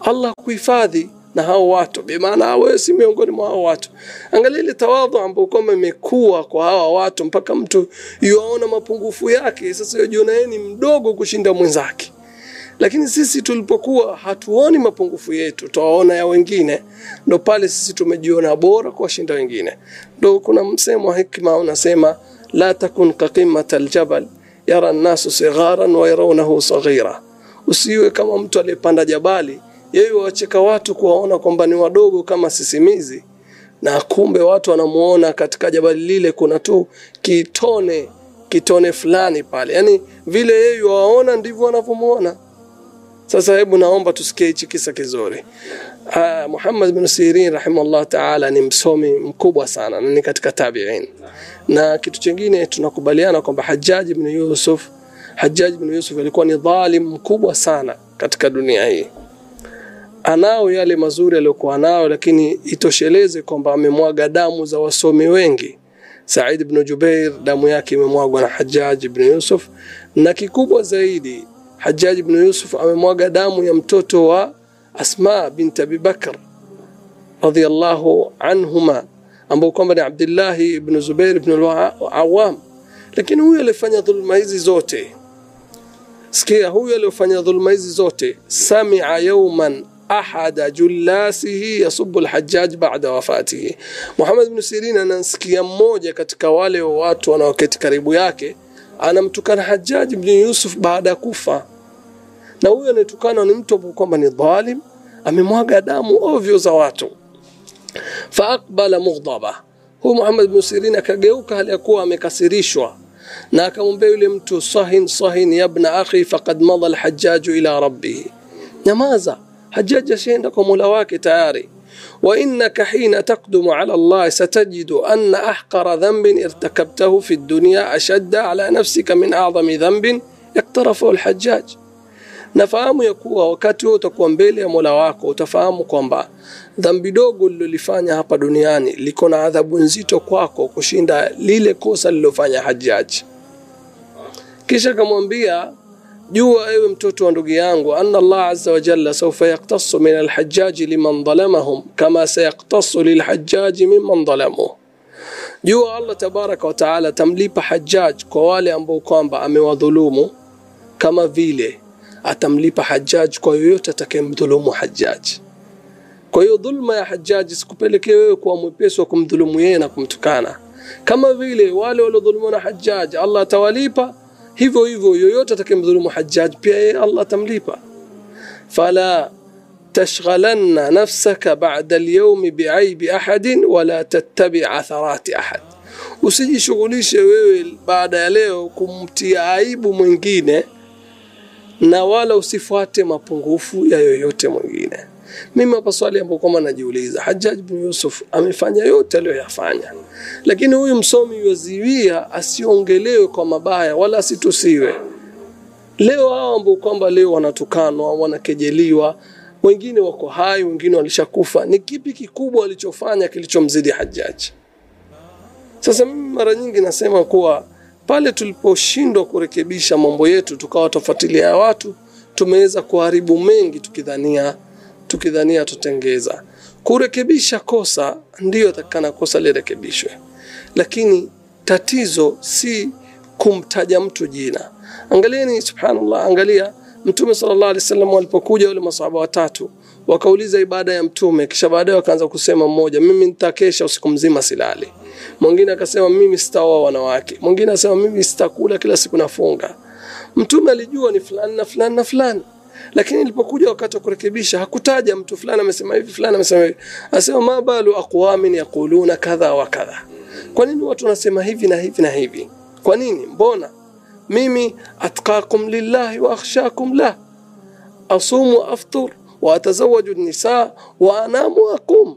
Allah kuhifadhi na hao watu. Bimaana wewe si miongoni mwa hao watu. Angalia ile tawadhu ambayo kwamba imekuwa kwa hawa watu mpaka mtu yuaona mapungufu yake. Sasa yajiona yeye ni mdogo kushinda mwenzake. Lakini sisi tulipokuwa hatuoni mapungufu yetu twaona ya wengine. Ndo pale sisi tumejiona bora kuwashinda wengine. Ndo kuna msemo wa hikma unasema la takun kaqimata aljabal yara nnasu sigharan wa yarawnahu saghira usiwe kama mtu aliyepanda jabali. Yeye wacheka watu kuwaona kwamba ni wadogo kama sisimizi. Na kumbe watu wanamuona katika jabali lile kuna tu kitone kitone fulani pale. Yani vile yeye waona ndivyo wanavyomuona sasa hebu naomba tusikie hichi kisa kizuri. Uh, Muhammad bin Sirin rahimahullah taala ni msomi mkubwa sana na ni katika tabi'in. Na kitu chingine tunakubaliana kwamba Hajjaj bin Yusuf Hajjaj bin Yusuf alikuwa ni dhalim mkubwa sana katika dunia hii. Anao yale mazuri aliyokuwa nayo lakini itosheleze kwamba amemwaga damu za wasomi wengi. Said bin Jubair damu yake imemwagwa na Hajjaj bin Yusuf. Na kikubwa zaidi Hajjaj ibn Yusuf amemwaga damu ya mtoto wa Asma bint Abi Bakr radhiyallahu anhuma ambao kwamba ni Abdullah ibn Zubair ibn al-Awwam. Lakini huyu aliyefanya dhulma hizi zote sikia huyu aliyofanya dhulma hizi zote samia yawman ahada julasihi yasubu alhajjaj bada wafatihi. Muhammad ibn Sirin anasikia mmoja katika wale watu wanaoketi karibu yake anamtukana Hajjaj ibn Yusuf baada ya kufa. Na huyo anayetukana ni mtu kwamba ni dhalim amemwaga damu ovyo za watu. Faaqbala mughdaba. Huyu Muhammad ibn Sirin akageuka hali ya kuwa amekasirishwa na akamwambia yule mtu sahin sahin yabna akhi faqad madha alhajjaju ila rabbih nyamaza hajjaj ashaenda kwa Mola wake tayari وإنك حين تقدم على الله ستجد أن أحقر ذنب ارتكبته في الدنيا أشد على نفسك من أعظم ذنب اقترفه الحجاج nafahamu ya kuwa wakati huo utakuwa mbele ya mola wako utafahamu kwamba dhambi dogo lilolifanya hapa duniani liko na adhabu nzito kwako kushinda lile kosa lilofanya hajaji kisha akamwambia jua ewe mtoto wa ndugu yangu anna Allah azza wa jalla yaktasu min alhajaji liman dhalamahum kama sayaktasu lilhajaji mimman dhalamuh jua Allah tabaraka wa taala hajaj kwa wale ambao kwamba amewadhulumu kama vile atamlipa hajaj kwa yoyote atakayemdhulumu hajaj kwa hiyo dhulma ya hajaji sikupelekee wewe kuwa mwepesi wa kumdhulumu yeye na kumtukana. Kama vile wale waliodhulumiwa na hajjaj Allah atawalipa hivyo hivyo yoyote atakayemdhulumu hajjaj pia yeye Allah atamlipa. Fala tashghalanna nafsaka ba'da al-yawm bi'aibi ahadin wala tattabi' atharati ahad. Usijishughulishe wewe baada ya leo kumtia aibu mwingine na wala usifuate mapungufu ya yoyote mwingine mimi hapa swali ambapo kama najiuliza Hajjaj bin Yusuf amefanya yote aliyoyafanya? Lakini huyu msomi yuziwia asiongelewe kwa mabaya wala asitusiwe. Leo hao ambao kwamba leo wanatukanwa wanakejeliwa wengine wako hai wengine walishakufa ni kipi kikubwa alichofanya kilichomzidi Hajjaj? Sasa mimi mara nyingi nasema kuwa pale tuliposhindwa kurekebisha mambo yetu tukawa tufuatilia watu tumeweza kuharibu mengi tukidhania tukidhania tutengeza. Kurekebisha kosa ndiyo takana kosa lirekebishwe. Lakini tatizo si kumtaja mtu jina. Angalieni subhanallah angalia mtume sallallahu alaihi wasallam walipokuja wale masahaba watatu wakauliza ibada ya mtume kisha baadaye wakaanza kusema mmoja mimi nitakesha usiku mzima silali. Mwingine akasema mimi sitaoa wanawake. Mwingine akasema mimi sitakula kila siku nafunga. Mtume alijua ni fulani na fulani na fulani lakini ilipokuja wakati wa kurekebisha hakutaja mtu fulani amesema hivi fulani amesema hivi. Asema ma balu aqwamin yaquluna kadha wa kadha. Kwa nini watu wanasema hivi na hivi na hivi? Kwa nini? Mbona? Mimi atqakum lillahi wa akhshakum la asumu aftur wa atazawaju nisa wa anamu aqum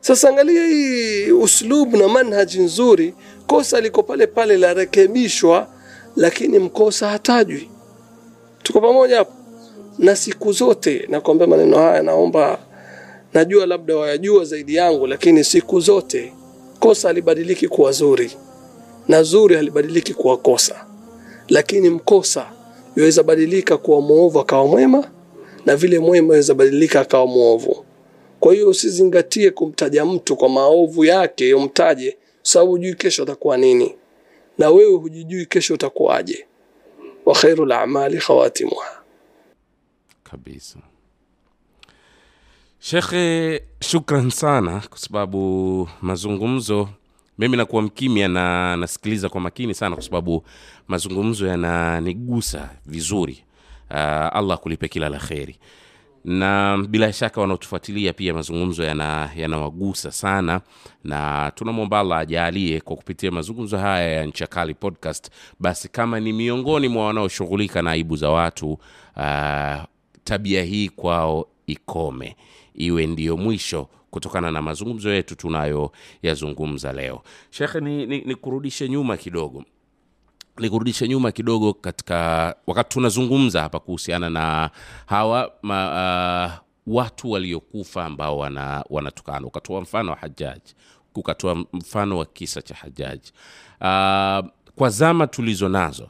sasa angalia hii uslubu na manhaji nzuri kosa liko pale pale larekebishwa, lakini mkosa hatajwi. Tuko pamoja hapo na siku zote nakwambia maneno haya naomba najua labda wayajua zaidi yangu lakini siku zote kosa halibadiliki kuwa zuri na zuri halibadiliki kuwa kosa. Lakini mkosa yaweza badilika kuwa mwovu akawa mwema na vile mwema yaweza badilika akawa mwovu. Kwa hiyo usizingatie kumtaja mtu kwa maovu yake umtaje sababu hujui kesho atakuwa nini na wewe hujijui kesho utakuwaje. Wa khairu lamali khawatimuha kabisa. Shekhe shukran sana kwa sababu mazungumzo mimi nakuwa mkimya na nasikiliza kwa makini sana kwa sababu mazungumzo yananigusa vizuri. Uh, allah kulipe kila la kheri. Na bila shaka wanaotufuatilia pia mazungumzo yana- yanawagusa sana na tunamwomba allah ajaalie kwa kupitia mazungumzo haya ya nchakali podcast basi kama ni miongoni mwa wanaoshughulika na aibu za watu uh, tabia hii kwao ikome. Iwe ndiyo mwisho kutokana na mazungumzo yetu tunayoyazungumza leo. Shekhe ni, ni, ni nyuma kidogo. Nikurudishe nyuma kidogo katika wakati tunazungumza hapa kuhusiana na hawa ma, uh, watu waliokufa ambao wana, wanatukana. Ukatoa mfano wa hajaji ukatoa mfano wa kisa cha hajaji uh, kwa zama tulizo nazo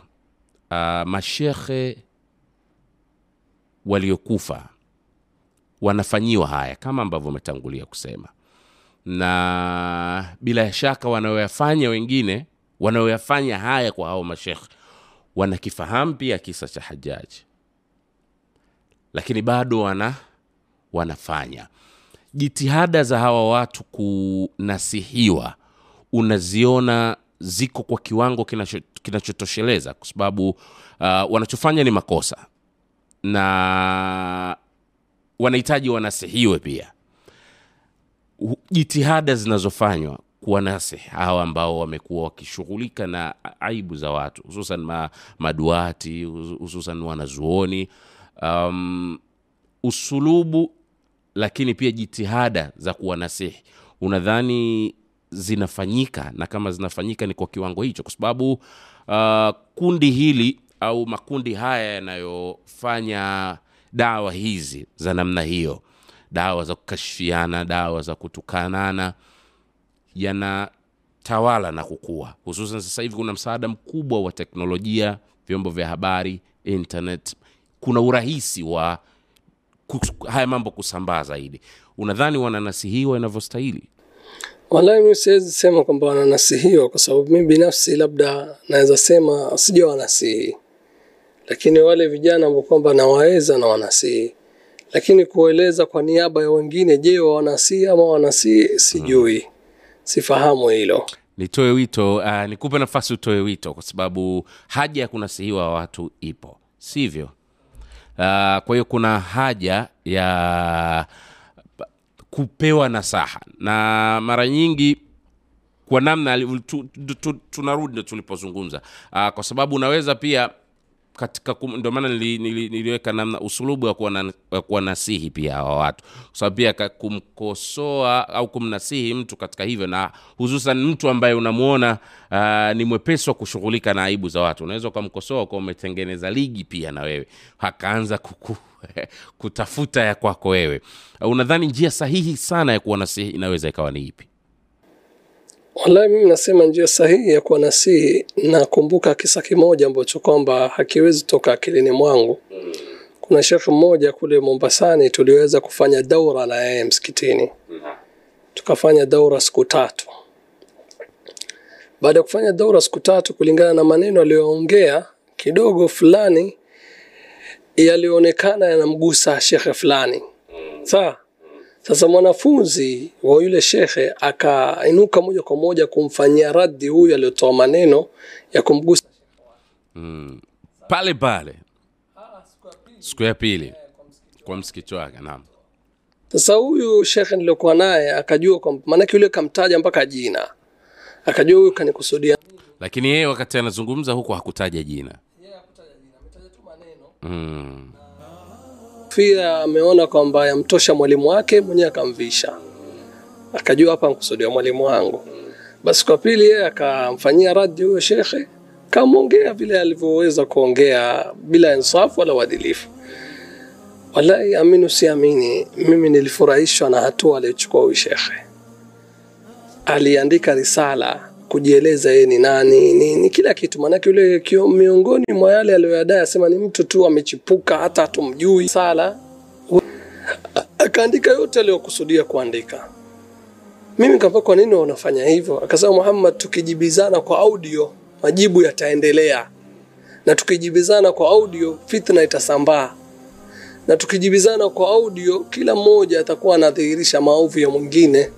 uh, mashekhe waliokufa wanafanyiwa haya kama ambavyo umetangulia kusema. Na bila shaka wanaoyafanya wengine wanaoyafanya haya kwa hao mashekhe wanakifahamu pia kisa cha hajaji lakini bado wana wanafanya. Jitihada za hawa watu kunasihiwa unaziona ziko kwa kiwango kinacho- kinachotosheleza kwa sababu uh, wanachofanya ni makosa na wanahitaji wanasihiwe pia. Jitihada zinazofanywa kuwanasihi hawa ambao wamekuwa wakishughulika na aibu za watu hususan ma, maduati hususan wanazuoni um, usulubu lakini pia jitihada za kuwanasihi unadhani zinafanyika na kama zinafanyika ni kwa kiwango hicho? Kwa sababu uh, kundi hili au makundi haya yanayofanya dawa hizi za namna hiyo. Dawa za kukashifiana dawa za kutukanana yanatawala na kukua. Hususan sasa hivi kuna msaada mkubwa wa teknolojia vyombo vya habari internet. Kuna urahisi wa haya mambo kusambaa zaidi. Unadhani wananasihiwa inavyostahili? Wallahi mimi siwezi sema kwamba wananasihiwa kwa sababu mimi binafsi labda naweza sema sija wanasihi, lakini wale vijana ambao kwamba nawaweza na wanasihi, lakini kueleza kwa niaba ya wengine, je, wanasihi ama wanasihi, sijui, sifahamu hilo. nitoe wito uh, nikupe nafasi utoe wito kwa sababu haja ya kunasihiwa watu ipo. Sivyo? Uh, kwa hiyo kuna haja ya kupewa nasaha. Na mara nyingi kwa namna tunarudi tu, tu, tu, tulipozungumza. Uh, kwa sababu unaweza pia katika ndio maana nili, nili, niliweka namna usulubu wa kuwa na- wa kuwanasihi pia hawa watu. Kwa sababu pia kumkosoa au kumnasihi mtu katika hivyo na hususan mtu ambaye unamwona uh, ni mwepesi wa kushughulika na aibu za watu. Unaweza ukamkosoa ukawa umetengeneza ligi pia na wewe. Akaanza kutafuta ya kwako wewe. Unadhani njia sahihi sana ya kuwanasihi inaweza ikawa ni ipi Wallahi mimi nasema njia sahihi ya kuwa nasihi, nakumbuka kisa kimoja ambacho kwamba hakiwezi toka akilini mwangu. Kuna shekhe mmoja kule Mombasani, tuliweza kufanya daura na yeye msikitini, tukafanya daura siku tatu. Baada ya kufanya daura siku tatu, kulingana na maneno aliyoongea kidogo fulani yalionekana yanamgusa shekhe fulani, sawa sasa mwanafunzi wa yule shekhe akainuka moja kwa moja kumfanyia raddi huyu aliyotoa maneno ya kumgusa. pale pale. Siku ya pili. Kwa msikiti wake naam. Sasa huyu shekhe niliokuwa naye akajua kwa maanake yule kamtaja mpaka jina, akajua huyu kanikusudia. Lakini yeye wakati anazungumza huku hakutaja jina. Mm. Pia ameona kwamba yamtosha mwalimu wake mwenyewe akamvisha, akajua hapa nkusudia mwalimu wangu. Basi kwa pili yeye akamfanyia radi huyo shekhe, kamwongea vile alivyoweza kuongea bila insafu wala uadilifu. Wallahi, amini usiamini, mimi nilifurahishwa na hatua aliyochukua huyu shekhe. Aliandika risala kujieleza yeye ni nani, ni, ni kila kitu. Maanake yule miongoni mwa yale aliyoyadai asema ni mtu tu amechipuka, hata hatumjui. Sala akaandika yote aliyokusudia kuandika. Mimi nikamwambia kwa nini unafanya hivyo? Akasema Muhammad, tukijibizana kwa audio majibu yataendelea, na tukijibizana kwa audio fitna itasambaa, na tukijibizana kwa audio kila mmoja atakuwa anadhihirisha maovu ya mwingine,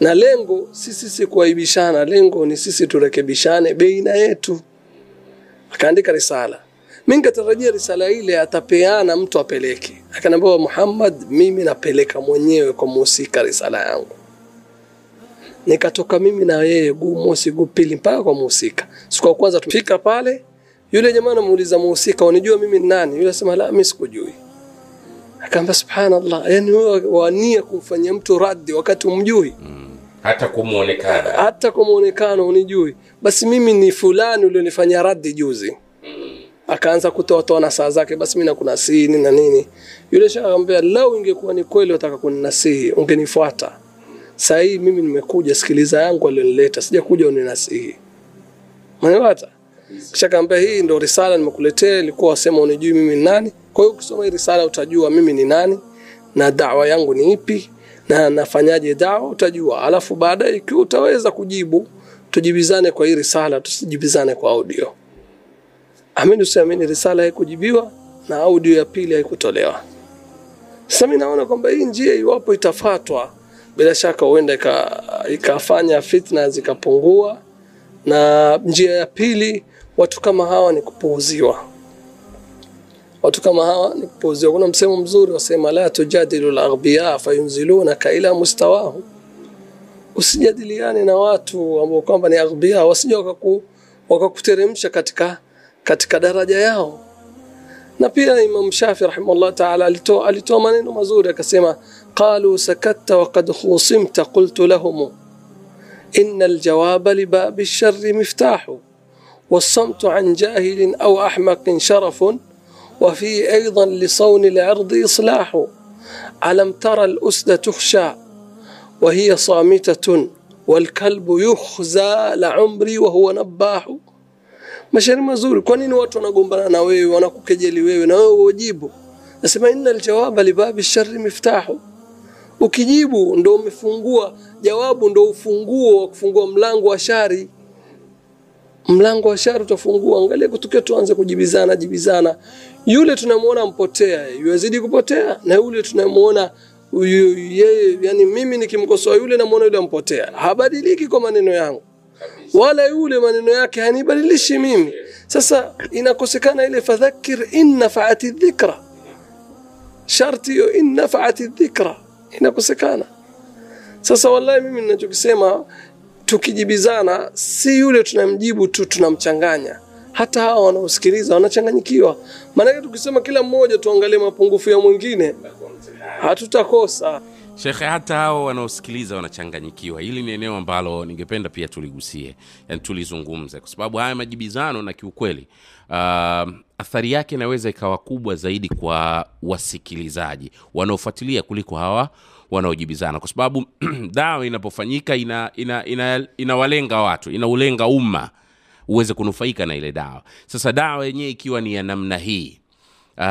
na lengo si sisi kuaibishana, lengo ni sisi turekebishane baina yetu. Akaandika risala mi nikatarajia risala ile atapeana mtu apeleke. Akaniambia Muhammad, mimi napeleka mwenyewe kwa muhusika risala yangu. Nikatoka mimi na yeye guu mosi guu pili mpaka kwa muhusika. Siku ya kwanza tumefika pale, yule jamaa anamuuliza muhusika, unijua mimi ni nani? Yule asema la, mimi sikujui. Akaambia subhanallah, yani wewe wania kumfanyia mtu radi wakati umjui hata kumwonekana hata kwa muonekano unijui, basi mimi ni fulani ulionifanyia raddi juzi akaanza kutoa toa saa zake, basi mimi nakunasihi nini na nini. Yule shaka akamwambia, lau ingekuwa ni kweli unataka kuninasihi ungenifuata. Sasa hii mimi nimekuja, sikiliza yangu alionileta, sijakuja uninasihi. Maniwata kisha akamwambia, hii ndo risala nimekuletea, ilikuwa wasema unijui mimi ni nani. Kwa hiyo ukisoma hii risala utajua mimi ni nani na dawa yangu ni ipi na nafanyaje dawa, utajua. Alafu baadaye ikiwa utaweza kujibu, tujibizane kwa hii risala, tusijibizane kwa audio. Amini usiamini, risala haikujibiwa na audio ya pili haikutolewa. Sasa mimi naona kwamba hii njia iwapo itafatwa, bila shaka huenda ikafanya fitna zikapungua, na njia ya pili, watu kama hawa ni kupuuziwa. Watu kama hawa ni kupuuziwa. Kuna msemo mzuri wasema, la tujadilu laghbiya fayunzilunaka ila mustawahu, usijadiliane na watu ambao kwamba ni aghbiya, wasije wakaku wakakuteremsha katika katika daraja yao. Na pia Imam Shafi rahimahullah taala alitoa alitoa maneno mazuri akasema, qalu sakatta wa qad khusimta qultu lahum inna aljawaba libabi sharri miftahu والصمت عن جاهل أو أحمق شرف وفي أيضا لصون العرض إصلاح ألم ترى الأسد تخشى وهي صامتة والكلب يخزى لعمري وهو نباح mashairi mazuri. Kwa nini watu wanagombana na wewe, wanakukejeli wewe na wewe ujibu? Nasema inna aljawaba libabi sharri miftahu, ukijibu ndo umefungua jawabu, ndo ufunguo wa kufungua mlango wa shari. Mlango wa shari utafungua. Angalia kutukia, tuanze kujibizana jibizana. yule tunamuona mpotea, yuazidi kupotea, na yule tunamuona yeye, yani mimi nikimkosoa yule namuona yule ampotea, habadiliki kwa maneno yangu wala yule maneno yake hanibadilishi mimi. Sasa inakosekana ile fadhakir in nafaati dhikra, sharti hiyo in nafaati dhikra inakosekana. Sasa wallahi, mimi ninachokisema, tukijibizana, si yule tunamjibu tu tunamchanganya, hata hawa wanaosikiliza wanachanganyikiwa. Maanake tukisema kila mmoja tuangalie mapungufu ya mwingine, hatutakosa. Shekhe, hata hao wanaosikiliza wanachanganyikiwa. Hili ni eneo ambalo ningependa pia tuligusie, yani tulizungumze, kwa sababu haya majibizano na kiukweli, uh, athari yake inaweza ikawa kubwa zaidi kwa wasikilizaji wanaofuatilia kuliko hawa wanaojibizana, kwa sababu dawa inapofanyika ina, ina, ina, inawalenga watu, inaulenga umma uweze kunufaika na ile dawa. Sasa dawa yenyewe ikiwa ni ya namna hii Uh,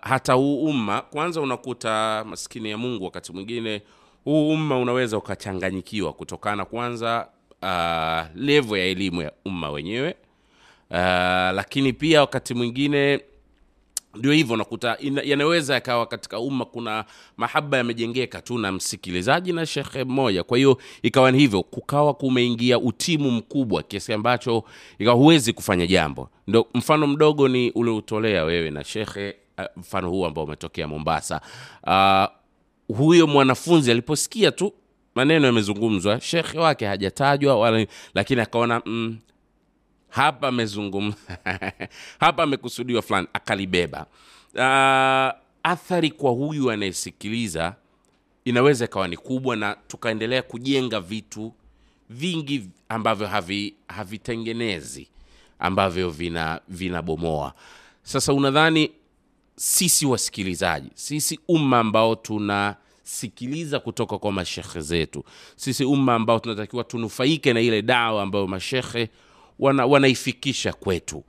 hata huu umma kwanza, unakuta maskini ya Mungu, wakati mwingine huu umma unaweza ukachanganyikiwa kutokana kwanza, uh, levo ya elimu ya umma wenyewe, uh, lakini pia wakati mwingine ndio hivyo unakuta yanaweza yakawa katika umma kuna mahaba yamejengeka tu na msikilizaji na shekhe mmoja. Kwa hiyo ikawa ni hivyo kukawa kumeingia utimu mkubwa kiasi ambacho ikawa huwezi kufanya jambo. Ndo mfano mdogo ni uliotolea wewe na shekhe mfano huu ambao umetokea mombasa. Uh, huyo mwanafunzi aliposikia tu maneno yamezungumzwa shekhe wake hajatajwa lakini akaona mm, hapa amezungumza hapa amekusudiwa fulani akalibeba. Uh, athari kwa huyu anayesikiliza inaweza ikawa ni kubwa na tukaendelea kujenga vitu vingi ambavyo havi- havitengenezi ambavyo vina vinabomoa. Sasa unadhani sisi wasikilizaji sisi umma ambao tunasikiliza kutoka kwa mashekhe zetu sisi umma ambao tunatakiwa tunufaike na ile dawa ambayo mashekhe wana, wanaifikisha kwetu.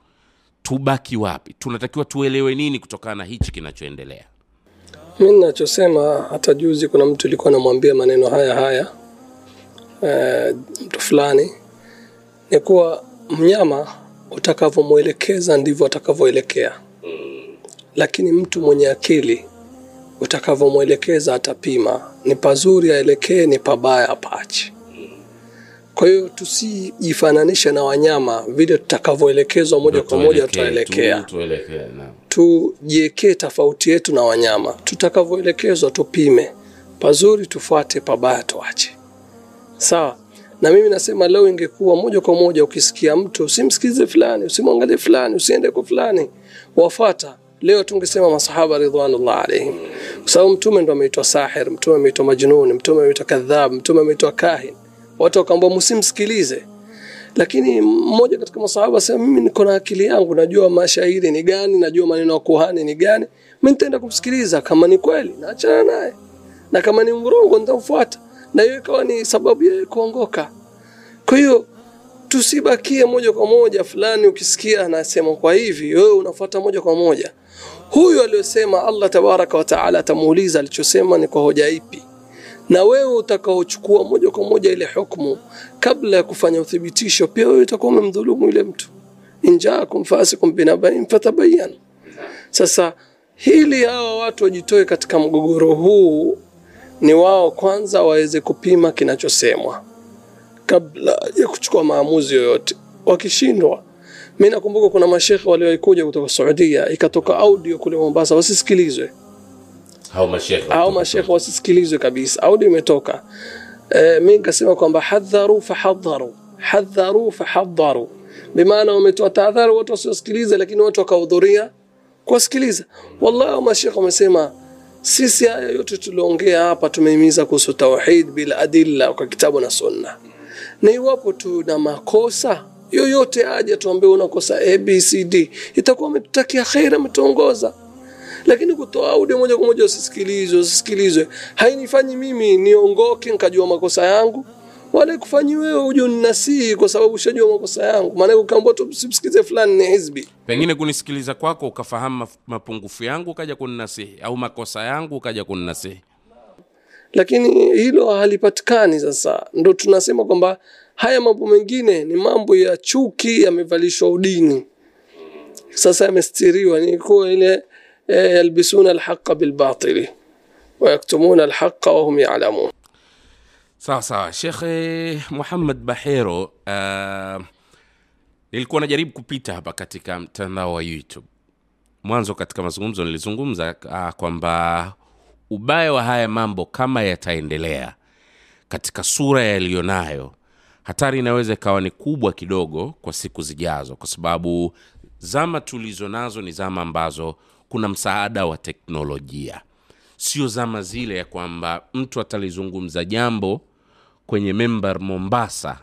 Tubaki wapi? Tunatakiwa tuelewe nini kutokana na hichi kinachoendelea? Mi ninachosema, hata juzi kuna mtu ilikuwa anamwambia maneno haya haya e, mtu fulani, ni kuwa mnyama utakavyomwelekeza ndivyo atakavyoelekea, lakini mtu mwenye akili utakavyomwelekeza atapima, ni pazuri aelekee, ni pabaya apaache. Kwa hiyo tusijifananishe na wanyama vile tutakavyoelekezwa moja kwa moja tutaelekea tujiekee tofauti yetu na wanyama, tutakavyoelekezwa tupime, pazuri tufuate, pabaya tuache. Sawa. Na mimi nasema leo ingekuwa moja kwa moja, ukisikia mtu usimsikize fulani, usimwangalie fulani, usiende kwa fulani, wafata leo tungesema masahaba ridwanullah alaihim, kwa sababu mtume ndo ameitwa sahir, mtume ameitwa majnun, mtume ameitwa kadhab, mtume ameitwa kahin. Watu wakaambia msimsikilize, lakini mmoja katika masahaba asema mimi niko na akili yangu, najua mashairi ni gani, najua maneno ya kuhani ni gani, mimi nitaenda kumsikiliza. Kama ni kweli naachana naye, na kama ni mrongo nitamfuata, na hiyo ikawa ni sababu ya kuongoka. Kwa hiyo tusibakie moja kwa moja fulani, ukisikia anasema kwa hivi, wewe unafuata moja kwa moja. Huyu aliyosema Allah tabaraka wa taala atamuuliza alichosema ni kwa hoja ipi, na wewe utakaochukua moja kwa moja ile hukumu kabla ya kufanya uthibitisho, pia wewe utakuwa umemdhulumu yule mtu. injaakum fasikum binabain fatabayan. Sasa hili hawa watu wajitoe katika mgogoro huu, ni wao kwanza waweze kupima kinachosemwa kabla ya kuchukua maamuzi yoyote. Wakishindwa, mimi nakumbuka kuna mashekhe waliokuja kutoka Saudia, ikatoka audio kule Mombasa, wasisikilizwe au mashekhe wasisikilizwe kabisa, audio imetoka. E, mi nikasema kwamba hadharu fahadharu, hadharu. Fahadharu, bimaana wametoa tahadhari watu wasiosikiliza, lakini watu wakahudhuria kuwasikiliza. Wallahi au mashekhe wamesema sisi haya yote tuliongea hapa tumehimiza kuhusu tauhid bila adilla kwa kitabu na sunna, na iwapo tuna makosa yoyote aje tuambie unakosa abcd, itakuwa umetutakia kheri, ametuongoza lakini kutoa audio moja kwa moja usisikilizwe, usisikilizwe, hainifanyi mimi niongoke nikajua makosa yangu, wala kufanyi wewe uje uninasihi kwa sababu ushajua makosa yangu. Maana ukaambia tu usimsikize fulani ni hizbi. pengine kunisikiliza kwako ukafahamu mapungufu yangu ukaja kuninasihi au makosa yangu ukaja kuninasihi lakini hilo halipatikani. Sasa ndo tunasema kwamba haya mambo mengine ni mambo ya chuki, yamevalishwa udini, sasa yamestiriwa, ni kuwa ile eh, الحق بالباطل ويكتمون الحق وهم يعلمون sawa sawa shekhe muhammad bahero uh, nilikuwa najaribu kupita hapa katika mtandao wa youtube. Mwanzo katika mazungumzo nilizungumza uh, kwamba ubaya wa haya mambo kama yataendelea katika sura yaliyonayo hatari inaweza ikawa ni kubwa kidogo kwa siku zijazo kwa sababu zama tulizo nazo ni zama ambazo kuna msaada wa teknolojia. Sio zama zile ya kwamba mtu atalizungumza jambo kwenye member mombasa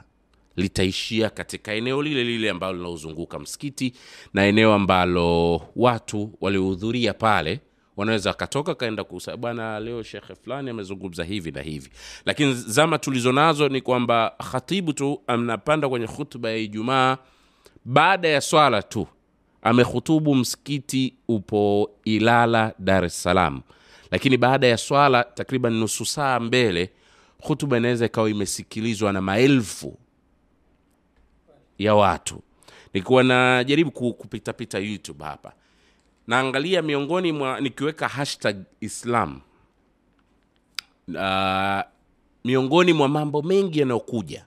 litaishia katika eneo lile lile ambalo linaozunguka msikiti na eneo ambalo watu waliohudhuria pale wanaweza wakatoka kaenda kusa bwana leo shekhe fulani amezungumza hivi na hivi. Lakini zama tulizo nazo ni kwamba khatibu tu anapanda kwenye khutba ya ijumaa baada ya swala tu amehutubu msikiti upo ilala dar es salaam. Lakini baada ya swala takriban nusu saa mbele hutuba inaweza ikawa imesikilizwa na maelfu ya watu. Nikiwa najaribu ku- kupitapita youtube hapa. Naangalia miongoni mwa nikiweka hashtag islam uh, miongoni mwa mambo mengi yanayokuja.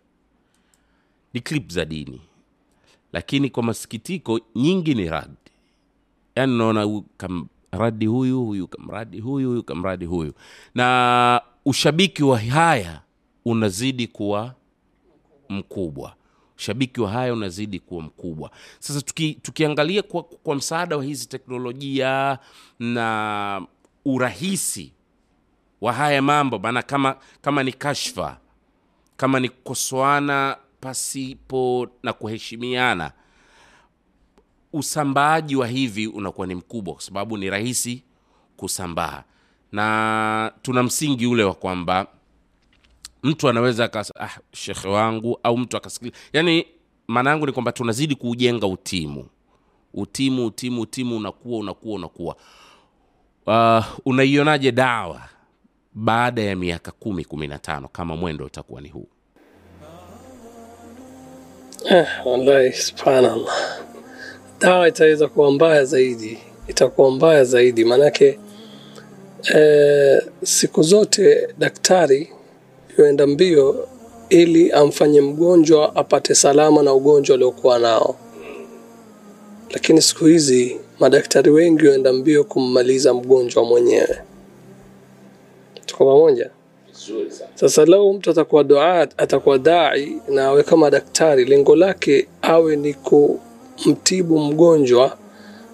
Ni clip za dini lakini kwa masikitiko nyingi ni radi. Yaani unaona kamradi huyu huyu kamradi huyu huyu kamradi huyu. Na ushabiki wa haya unazidi kuwa mkubwa. Ushabiki wa haya unazidi kuwa mkubwa. Sasa tuki, tukiangalia kwa, kwa msaada wa hizi teknolojia na urahisi wa haya mambo maana kama kama ni kashfa kama ni kukosoana pasipo na kuheshimiana usambaaji wa hivi unakuwa ni mkubwa kwa sababu ni rahisi kusambaa. Na tuna msingi ule wa kwamba mtu anaweza akas, ah, shekhe wangu au mtu akasikiliza yani maana yangu ni kwamba tunazidi kuujenga utimu. Utimu utimu utimu unakuwa unakuwa unakuwa. Uh, unaionaje dawa baada ya miaka kumi kumi na tano kama mwendo utakuwa ni huu Eh, wallahi subhanallah, dawa itaweza kuwa mbaya zaidi, itakuwa mbaya zaidi maanake eh, siku zote daktari yuenda mbio ili amfanye mgonjwa apate salama na ugonjwa aliokuwa nao, lakini siku hizi madaktari wengi huenda mbio kummaliza mgonjwa mwenyewe. Tuko pamoja? Sasa lau mtu atakuwa duat, atakuwa dai na awe kama daktari, lengo lake awe ni kumtibu mgonjwa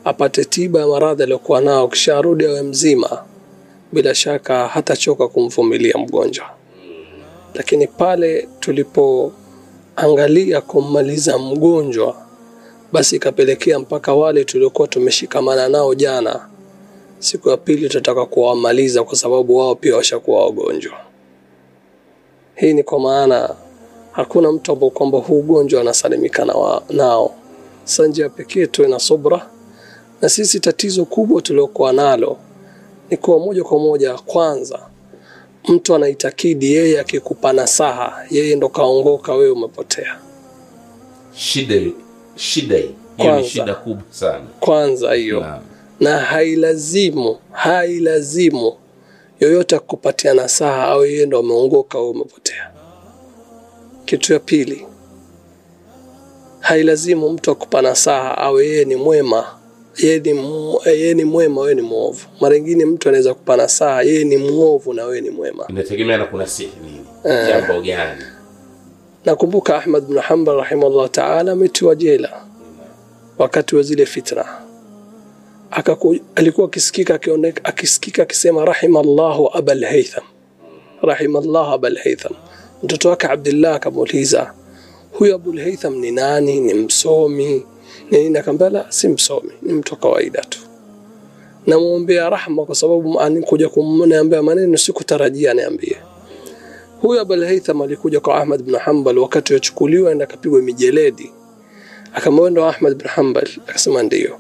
apate tiba ya maradhi aliyokuwa nao, kisha arudi awe mzima, bila shaka hatachoka kumvumilia mgonjwa. Lakini pale tulipoangalia kummaliza mgonjwa, basi ikapelekea mpaka wale tuliokuwa tumeshikamana nao jana, siku ya pili tutataka kuwamaliza kwa sababu wao pia washakuwa wagonjwa. Hii ni kwa maana hakuna mtu ambao kwamba huu ugonjwa anasalimika na nao. Sasa njia pekee tuwe na subra, na sisi tatizo kubwa tuliokuwa nalo ni kuwa moja kwa moja, kwanza mtu anaitakidi yeye akikupa nasaha yeye ndo kaongoka, wewe umepotea. shida shida hiyo ni Kwanza. shida kubwa sana Kwanza hiyo na hailazimu hailazimu yoyote akupatia nasaha au yeye ndo ameongoka au umepotea. Kitu ya pili, hailazimu mtu akupa nasaha au yeye ni mwema yeye ni, yeye ni mwema wewe ni mwovu. Mara nyingine mtu anaweza kupa nasaha yeye ni mwovu na wewe ni mwema. inategemea na kuna sihi nini jambo gani Nakumbuka Ahmad bin Hanbal rahimahullah taala ametiwa jela wakati wa zile fitna Akaku, alikuwa akisikika akisikika akisema rahimallahu abal haytham rahimallahu abal haytham. Mtoto wake Abdullah akamuuliza huyu Abul Haytham ni nani? Ni msomi ni nini? Akamwambia si msomi, ni mtu kawaida tu, namwombea rahma kwa sababu anikuja kumniambia maneno sikutarajia niambie Huyu Abul Haytham alikuja kwa Ahmad bin Hanbal wakati wachukuliwa enda akapigwa mijeledi, akamwenda Ahmad bin Hanbal akasema ndiyo.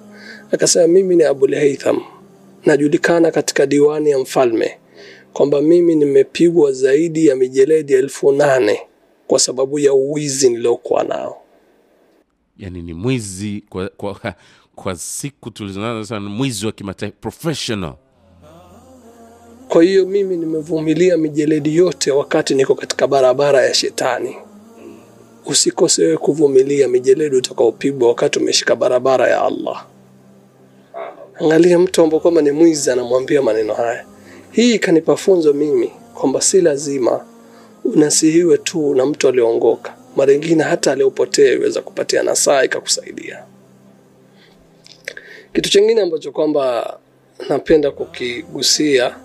Akasema mimi ni Abul Haytham, najulikana katika diwani ya mfalme kwamba mimi nimepigwa zaidi ya mijeledi elfu nane kwa sababu ya uwizi niliokuwa nao. yani ni mwizi kwa, kwa, kwa siku tulizonazo mwizi wa kimataifa professional Kwa hiyo mimi nimevumilia mijeledi yote wakati niko katika barabara ya shetani. Usikose wewe kuvumilia mijeledi utakaopigwa wakati umeshika barabara ya Allah. Angalia mtu ambaye kwamba ni mwizi anamwambia maneno haya. Hii ikanipa funzo mimi kwamba si lazima unasihiwe tu na mtu aliongoka. Mara nyingine hata aliopotea iweza kupatia nasaha ikakusaidia. Kitu chingine ambacho kwamba napenda kukigusia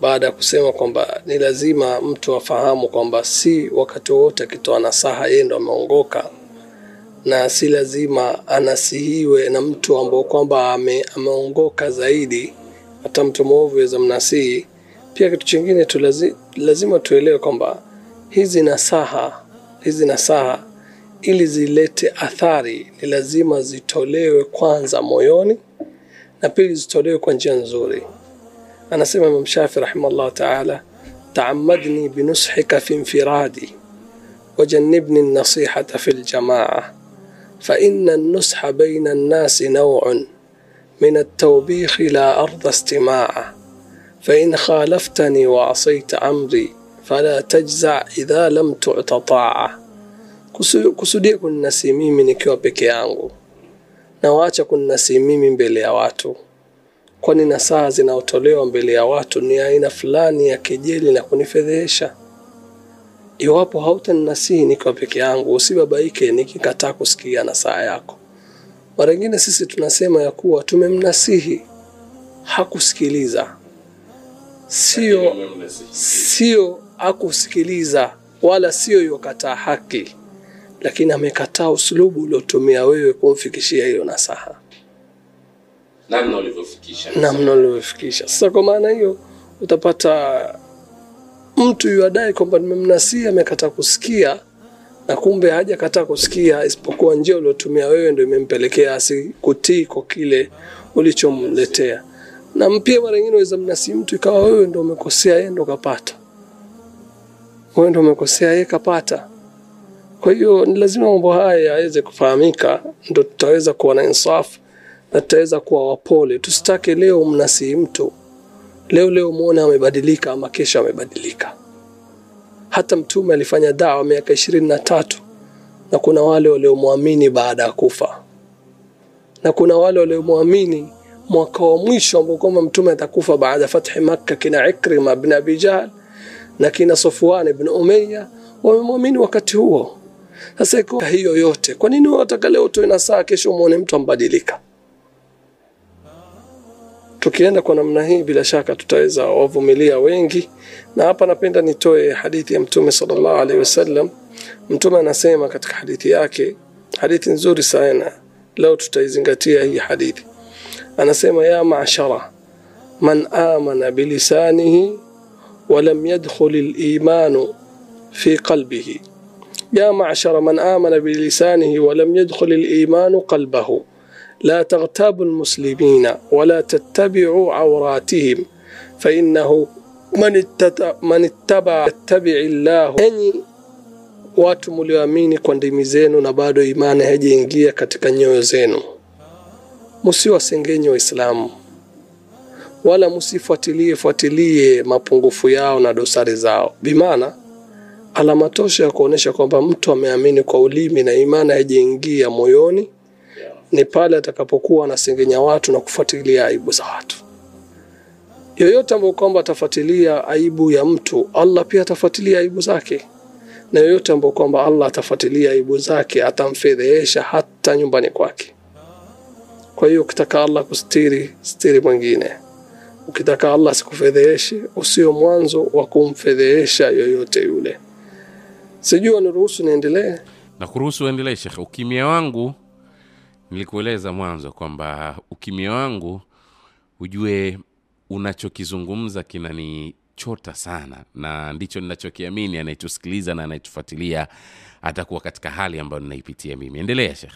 baada ya kusema kwamba ni lazima mtu afahamu kwamba si wakati wowote akitoa nasaha yeye ndo ameongoka, na si lazima anasihiwe na mtu ambao kwamba ame, ameongoka zaidi. Hata mtu mwovu weza mnasihi. Pia kitu chingine tu lazi, lazima tuelewe kwamba hizi nasaha hizi nasaha ili zilete athari ni lazima zitolewe kwanza moyoni na pili zitolewe kwa njia nzuri. Anasema Imam Shafi rahimahullah taala, taamadni binushika fi infiradi wajannibni nasihata fi ljamaa faina nusha baina nnasi nauun min altawbikhi la arda istimaa fain khalaftani waasayta amri fala tajza idha lam tuta taa, kusudia kuninasi mimi nikiwa peke yangu na waacha kuninasi mimi mbele ya watu kwani nasaha zinaotolewa mbele ya watu ni aina fulani ya kejeli na kunifedhehesha. Iwapo hautanasihi nikiwa peke yangu, usibabaike nikikataa kusikia nasaha yako. Mara nyingine sisi tunasema ya kuwa tumemnasihi hakusikiliza, sio sio hakusikiliza wala sio yokataa haki, lakini amekataa uslubu uliotumia wewe kumfikishia hiyo nasaha namna ulivyofikisha. Sasa kwa maana hiyo utapata mtu yuadai kwamba nimemnasihi amekataa kusikia, na kumbe hajakataa kusikia, isipokuwa njia uliotumia wewe ndio imempelekea asikutii kwa kile ulichomletea. na pia mara nyingine waweza mnasi mtu ikawa wewe ndio umekosea yeye ndio kapata. Wewe ndio umekosea yeye kapata. Kwa hiyo ni lazima mambo haya yaweze kufahamika ndo tutaweza kuwa na insafu na tutaweza kuwa wapole. Tusitake leo mnasi mtu leo leo muone amebadilika ama kesho amebadilika. Hata mtume alifanya dawa miaka ishirini na tatu na kuna wale waliomwamini baada ya kufa. Na kuna wale waliomwamini mwaka wa mwisho ambao kwamba mtume atakufa baada ya fathi makka kina ikrima bin abi jahl na kina sofwan ibn umayya wamemwamini wakati huo. Sasa hiyo yote. Kwa nini wataka leo utoe na saa kesho muone mtu ambadilika Tukienda kwa namna hii, bila shaka tutaweza wavumilia wengi. Na hapa napenda nitoe hadithi ya Mtume sallallahu alaihi wasallam. Mtume anasema katika hadithi yake, hadithi nzuri sana, leo tutaizingatia hii hadithi. Anasema, ya mashara man amana bilisanihi walam yadkhul limanu fi qalbihi, ya mashara man amana bilisanihi walam yadkhul al-imanu qalbahu لا تغتابوا المسلمين ولا تتبعوا عوراتهم فإنه من, اتت... من اتبع يتبع الله enyi watu mlioamini kwa ndimi zenu na bado imani haijaingia katika nyoyo zenu msiwasengenye waislamu wala msifuatilie fuatilie mapungufu yao na dosari zao bimaana alama tosha ya kuonyesha kwamba mtu ameamini kwa ulimi na imani haijaingia moyoni ni pale atakapokuwa anasengenya watu na kufuatilia aibu za watu. Yoyote ambayo kwamba atafuatilia aibu ya mtu allah pia atafuatilia aibu zake. Na yoyote ambayo kwamba allah atafuatilia aibu zake atamfedhehesha hata nyumbani kwake. Kwa hiyo ukitaka allah kustiri stiri mwingine. Ukitaka allah sikufedheheshe usio mwanzo wa kumfedhehesha yoyote yule. Sijui waniruhusu niendelee? Na kuruhusu uendelee shekhe ukimya wangu nilikueleza mwanzo kwamba ukimya wangu ujue unachokizungumza kinanichota sana na ndicho ninachokiamini anayetusikiliza na anayetufuatilia atakuwa katika hali ambayo ninaipitia mimi. Endelea shekh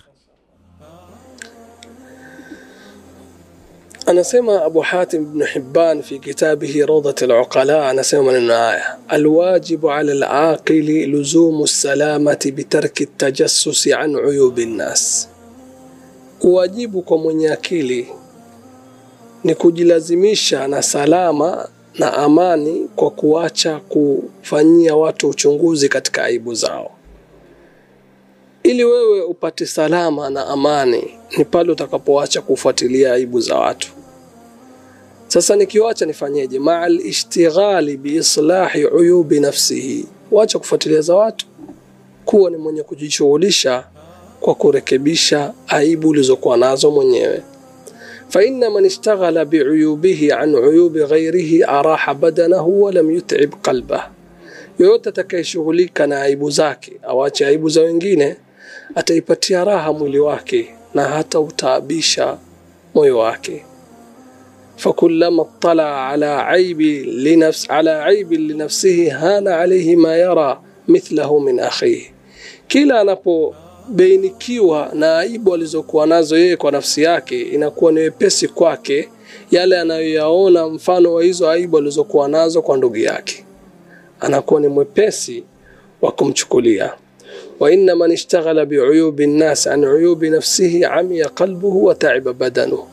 anasema abu hatim bnu hibban fi kitabihi rawdat luqala anasema maneno haya alwajibu ala laqili luzumu lsalamati bitarki tajassusi an uyubi nnas uwajibu kwa mwenye akili ni kujilazimisha na salama na amani kwa kuacha kufanyia watu uchunguzi katika aibu zao. Ili wewe upate salama na amani ni pale utakapoacha kufuatilia aibu za watu. Sasa nikiwacha nifanyeje? Maa lishtighali biislahi uyubi nafsihi. Wacha kufuatilia za watu. Kuwa ni mwenye kujishughulisha kwa kurekebisha aibu ulizokuwa nazo mwenyewe. Faina man ishtaghala biuyubihi an uyubi ghairihi araha badanahu walam yutib qalbah yoyote atakayeshughulika na aibu zake awache aibu za wengine ataipatia raha mwili wake na hata utaabisha moyo wake. Fakullama tala ala aibi linafs, ala aibi linafsihi hana alaihi ma yara mithlahu min akhihi. Kila kubainikiwa na aibu alizokuwa nazo yeye kwa nafsi yake, inakuwa ni wepesi kwake yale anayoyaona mfano wa hizo aibu alizokuwa nazo kwa ndugu yake, anakuwa ni mwepesi wa kumchukulia. wainna man ishtaghala biuyubi nnas an uyubi nafsihi amiya qalbuhu wa taiba badanuhu,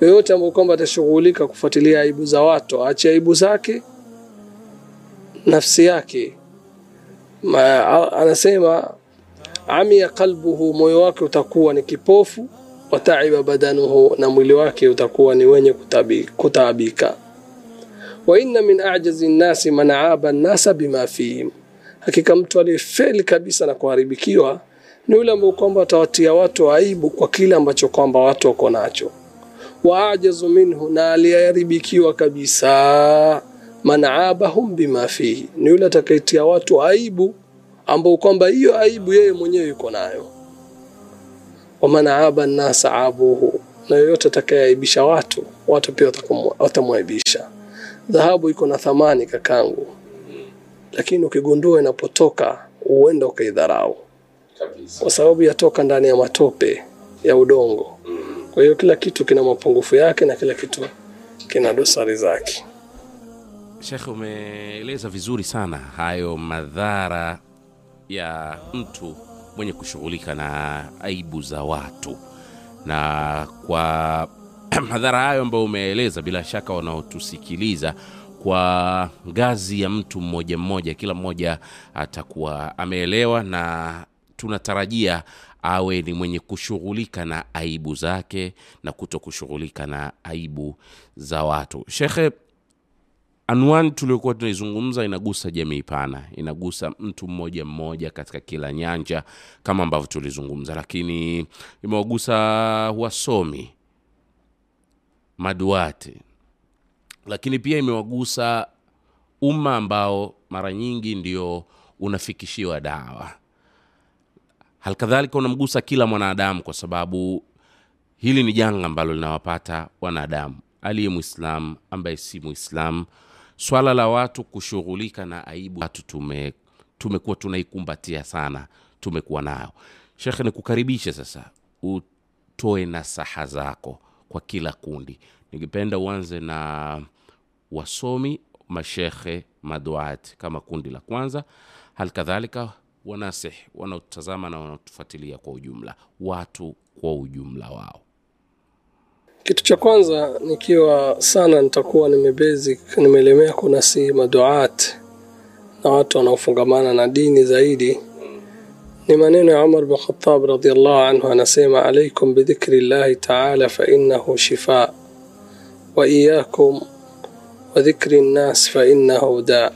yoyote ambayo kwamba atashughulika kufuatilia aibu za watu, aache aibu zake, nafsi yake. Ma, anasema amia qalbuhu moyo wake utakuwa ni kipofu wataiba badanuhu na mwili wake utakuwa ni wenye kutaabika. Wa inna min ajazi nnasi man aaba nnasa bima fihim. Hakika mtu aliyefeli kabisa na kuharibikiwa ni yule ambaye kwamba atawatia watu aibu kwa kile ambacho kwamba watu wako nacho. Waajazu minhu na aliyeharibikiwa kabisa man aabahum bima fihi. Ni yule atakayetia watu aibu ambao kwamba hiyo aibu yeye mwenyewe yuko nayo. Waman aba nnasa abuhu na yoyote atakayeaibisha watu watu pia watamwaibisha dhahabu iko na thamani kakangu. Lakini ukigundua inapotoka huenda ukaidharau. Kwa sababu yatoka ndani ya matope ya udongo. Kwa hiyo kila kitu kina mapungufu yake na kila kitu kina dosari zake. Shekhe, umeeleza vizuri sana hayo madhara ya mtu mwenye kushughulika na aibu za watu, na kwa madhara hayo ambayo umeeleza, bila shaka wanaotusikiliza kwa ngazi ya mtu mmoja mmoja, kila mmoja atakuwa ameelewa, na tunatarajia awe ni mwenye kushughulika na aibu zake na kuto kushughulika na aibu za watu. Shekhe, anwani tuliokuwa tunaizungumza inagusa jamii pana, inagusa mtu mmoja mmoja katika kila nyanja kama ambavyo tulizungumza, lakini imewagusa wasomi, maduati, lakini pia imewagusa umma ambao mara nyingi ndio unafikishiwa dawa. Halikadhalika unamgusa kila mwanadamu, kwa sababu hili ni janga ambalo linawapata wanadamu, aliye Mwislamu, ambaye si Mwislamu. Swala la watu kushughulika na aibu watu tume tumekuwa tunaikumbatia sana, tumekuwa nayo. Shekhe, nikukaribishe sasa utoe nasaha zako kwa kila kundi. Ningependa uanze na wasomi, mashekhe, maduati kama kundi la kwanza, hali kadhalika wanasih wanaotazama na wanaotufuatilia kwa ujumla, watu kwa ujumla wao. Kitu cha kwanza nikiwa sana nitakuwa nimebasic nimelemea kunasi maduat na watu wanaofungamana na dini zaidi, ni maneno ya Umar bin Khattab radhiallahu anhu, anasema alaikum bidhikri llahi taala fa innahu shifa wa iyakum nnas fa innahu da,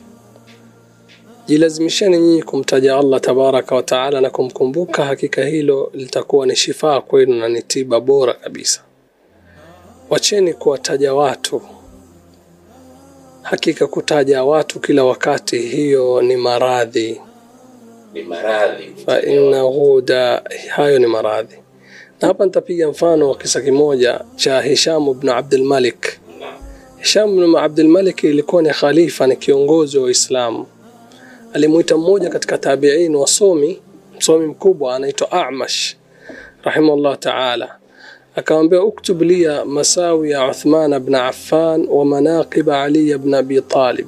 jilazimisheni nyinyi kumtaja Allah tabaraka wa taala na kumkumbuka, hakika hilo litakuwa ni shifaa kwenu na ni tiba bora kabisa. Wacheni kuwataja watu. Hakika kutaja watu kila wakati, hiyo ni maradhi, Ni maradhi fa inna huda, hayo ni maradhi. Na hapa nitapiga mfano wa kisa kimoja cha Hisham ibn Abdul Malik. Hisham ibn Abdul Malik ilikuwa ni khalifa, ni kiongozi wa Uislamu. Alimuita mmoja katika tabiin wasomi, msomi mkubwa anaitwa Amash rahimahullah taala akamwambia uktub liya masawi ya Uthman bn Affan wa manaqiba Ali bn Abi Talib.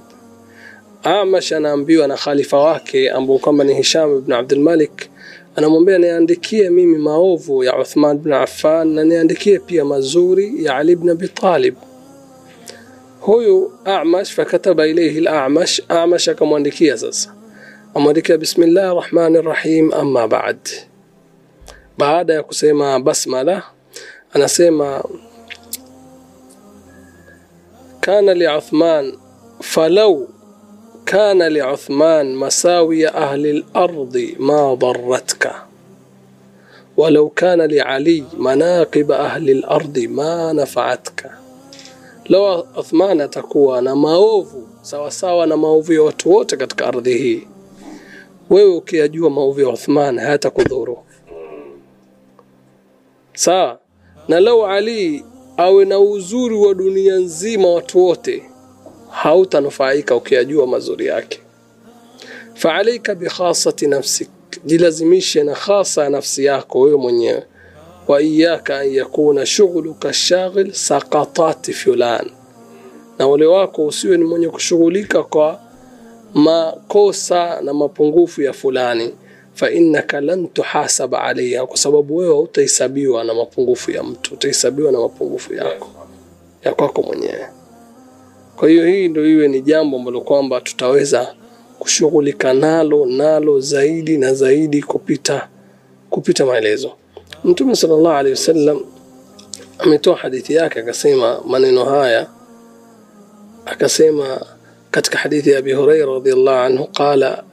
Amash anaambiwa na khalifa wake ambao kwamba ni Hisham bn Abdul Malik, anamwambia niandikie mimi maovu ya Uthman bn Affan na niandikie pia mazuri ya Ali bn Abi Talib. Huyu Amash fakataba ilayhi al-Amash, Amash akamwandikia sasa, amwandikia bismillahir rahmanir rahim, amma ba'd. Baada ya kusema basmala anasema kana liuthman falau kana liuthman masawiya ahli lardi ma daratka walau kana liali manaqiba ahli lardi ma nafaatka, lau Uthman atakuwa na maovu sawasawa na maovu ya watu wote katika ardhi hii, wewe ukiyajua maovu ya Uthman hayatakudhuru. Sawa na lau Ali awe na uzuri wa dunia nzima watu wote, hautanufaika ukiyajua mazuri yake. Faalaika bikhasati nafsik, jilazimishe na khasa ya nafsi yako wewe mwenyewe. Wa iyaka an yakuna shughuluka shaghil sakatati fulan, na ole wako usiwe ni mwenye kushughulika kwa makosa na mapungufu ya fulani fa innaka lan tuhasaba alaiha, kwa sababu wewe hautahesabiwa na mapungufu ya mtu, utahesabiwa na mapungufu yako ya kwako mwenyewe. Kwa hiyo hii ndio iwe ni jambo ambalo kwamba tutaweza kushughulika nalo nalo zaidi na zaidi kupita kupita maelezo. Mtume sallallahu alaihi wasallam ametoa hadithi yake akasema maneno haya, akasema katika hadithi ya Abi Huraira radhiallahu anhu qala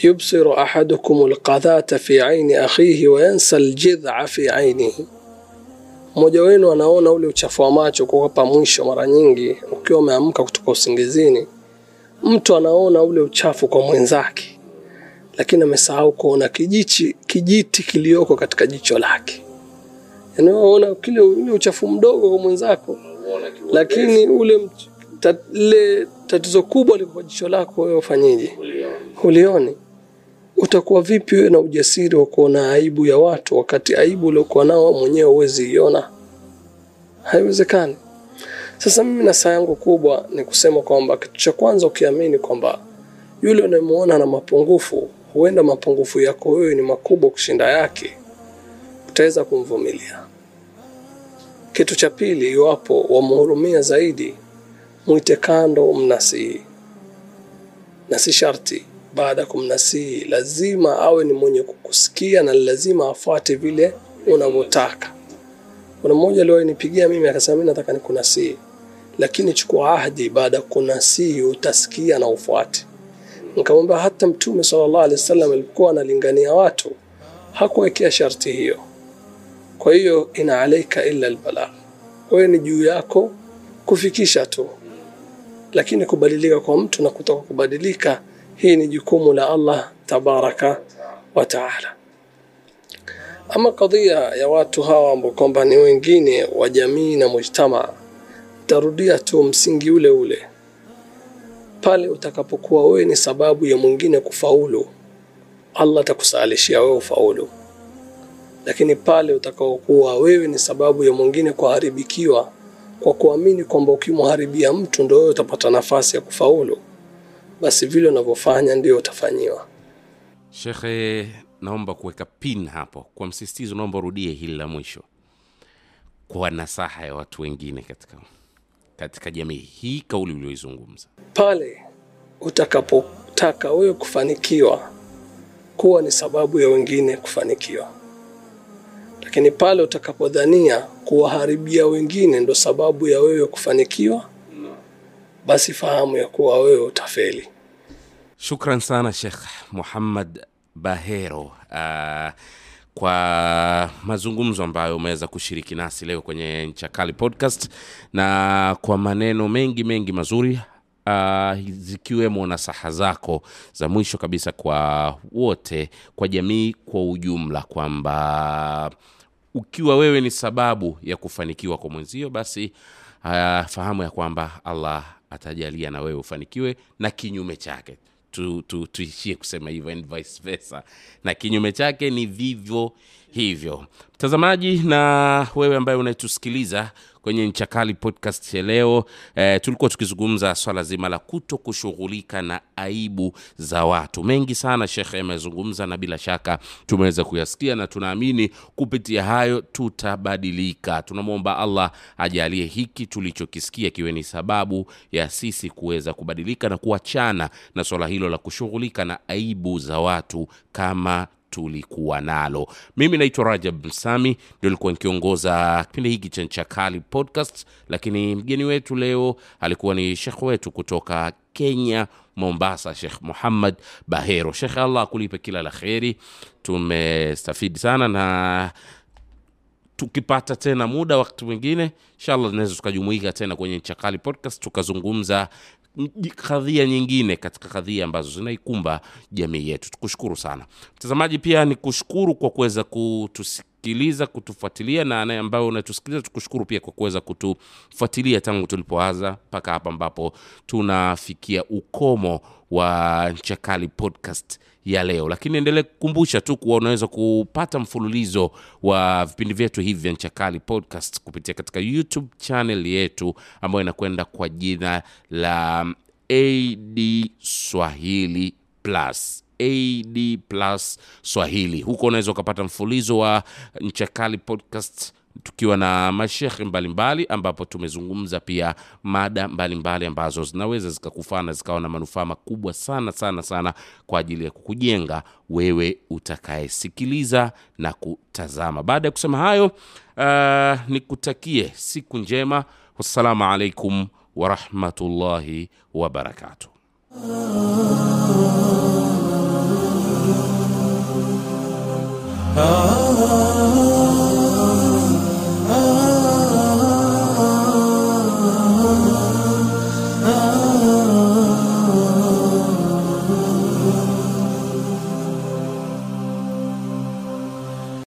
yubsiru ahadukum alqadhata fi aini akhihi wa yansa aljidha fi ainihi, mmoja wenu anaona ule uchafu wa macho kwa hapa mwisho. Mara nyingi ukiwa umeamka kutoka usingizini, mtu anaona ule uchafu kwa mwenzake, lakini amesahau kuona kijiti, kijiti kilioko katika jicho lake. Yani unaona kile ule uchafu mdogo kwa mwenzako, lakini ule tat, le tatizo kubwa liko kwa jicho lako, wewe ufanyeje? Hulioni. Utakuwa vipi wewe na ujasiri wa kuona aibu ya watu wakati aibu uliokuwa nao mwenyewe huwezi iona? Haiwezekani. Sasa mimi na yangu kubwa ni kusema kwamba kitu cha kwanza ukiamini kwamba yule unayemuona na mapungufu, huenda mapungufu yako wewe ni makubwa kushinda yake, utaweza kumvumilia. Kitu cha pili, iwapo wamhurumia zaidi, mwite kando, mnasihi, na si sharti baada ya kumnasihi lazima awe ni mwenye kukusikia na lazima afuate vile unavyotaka. Kuna mmoja aliwahi nipigia mimi akasema, mimi nataka nikunasihi, lakini chukua ahadi, baada ya kunasihi utasikia na ufuate. Nikamwambia hata Mtume sallallahu alaihi wasallam alikuwa analingania watu hakuwekea sharti hiyo. Kwa hiyo ina alaika illa albalagh, wewe ni juu yako kufikisha tu, lakini kubadilika kwa mtu na kutoka kubadilika, hii ni jukumu la Allah tabaraka wa taala. Ama kadhia ya watu hawa ambao kwamba ni wengine wa jamii na mujtama, tarudia tu msingi ule ule pale utakapokuwa wewe ni sababu ya mwingine kufaulu, Allah atakusalishia wewe ufaulu. Lakini pale utakaokuwa wewe ni sababu ya mwingine kuharibikiwa kwa kuamini kwamba ukimharibia mtu ndio wewe utapata nafasi ya kufaulu, basi vile unavyofanya ndio utafanyiwa. Shekhe, naomba kuweka pin hapo kwa msisitizo, naomba urudie hili la mwisho kwa nasaha ya watu wengine katika, katika jamii hii, kauli ulioizungumza Pale utakapotaka wewe kufanikiwa, kuwa ni sababu ya wengine kufanikiwa. Lakini pale utakapodhania kuwaharibia wengine ndo sababu ya wewe kufanikiwa, basi fahamu ya kuwa wewe utafeli. Shukran sana Shekh Muhammad Bahero. Uh, kwa mazungumzo ambayo umeweza kushiriki nasi leo kwenye Nchakali podcast na kwa maneno mengi mengi mazuri uh, zikiwemo nasaha zako za mwisho kabisa kwa wote, kwa jamii kwa ujumla, kwamba ukiwa wewe ni sababu ya kufanikiwa kwa mwenzio, basi uh, fahamu ya kwamba Allah atajalia na wewe ufanikiwe na kinyume chake tu, tu, tuishie kusema hivyo and vice versa, na kinyume chake ni vivyo hivyo. Mtazamaji na wewe ambaye unaitusikiliza kwenye Nchakali podcast ya leo eh, tulikuwa tukizungumza swala zima la kuto kushughulika na aibu za watu. Mengi sana shekhe amezungumza, na bila shaka tumeweza kuyasikia, na tunaamini kupitia hayo tutabadilika. Tunamwomba Allah ajalie hiki tulichokisikia kiwe ni sababu ya sisi kuweza kubadilika na kuachana na swala hilo la kushughulika na aibu za watu kama tulikuwa nalo. Mimi naitwa Rajab Msami, ndio ilikuwa nikiongoza kipindi hiki cha Nchakali podcast, lakini mgeni wetu leo alikuwa ni shekh wetu kutoka Kenya, Mombasa, Shekh Muhammad Bahero. Shekh, Allah akulipe kila la kheri. Tumestafidi sana na tukipata tena muda wakati mwingine inshallah tunaweza tukajumuika tena kwenye Nchakali podcast tukazungumza kadhia nyingine katika kadhia ambazo zinaikumba jamii yetu. Tukushukuru sana mtazamaji, pia ni kushukuru kwa kuweza kutusikiliza, kutufuatilia, na naye ambayo unatusikiliza, tukushukuru pia kwa kuweza kutufuatilia tangu tulipoanza mpaka hapa ambapo tunafikia ukomo wa Nchakali podcast ya leo, lakini endelee kukumbusha tu kuwa unaweza kupata mfululizo wa vipindi vyetu hivi vya Nchakali podcast kupitia katika YouTube channel yetu ambayo inakwenda kwa jina la AD Swahili Plus. AD Plus Swahili. Huko unaweza ukapata mfululizo wa Nchakali podcast tukiwa na mashekhe mbalimbali ambapo tumezungumza pia mada mbalimbali ambazo zinaweza zikakufana zikawa na manufaa makubwa sana sana sana kwa ajili ya kukujenga wewe utakayesikiliza na kutazama. Baada ya kusema hayo, uh, nikutakie siku njema. Wassalamu alaikum warahmatullahi wabarakatuh. Ah, ah, ah.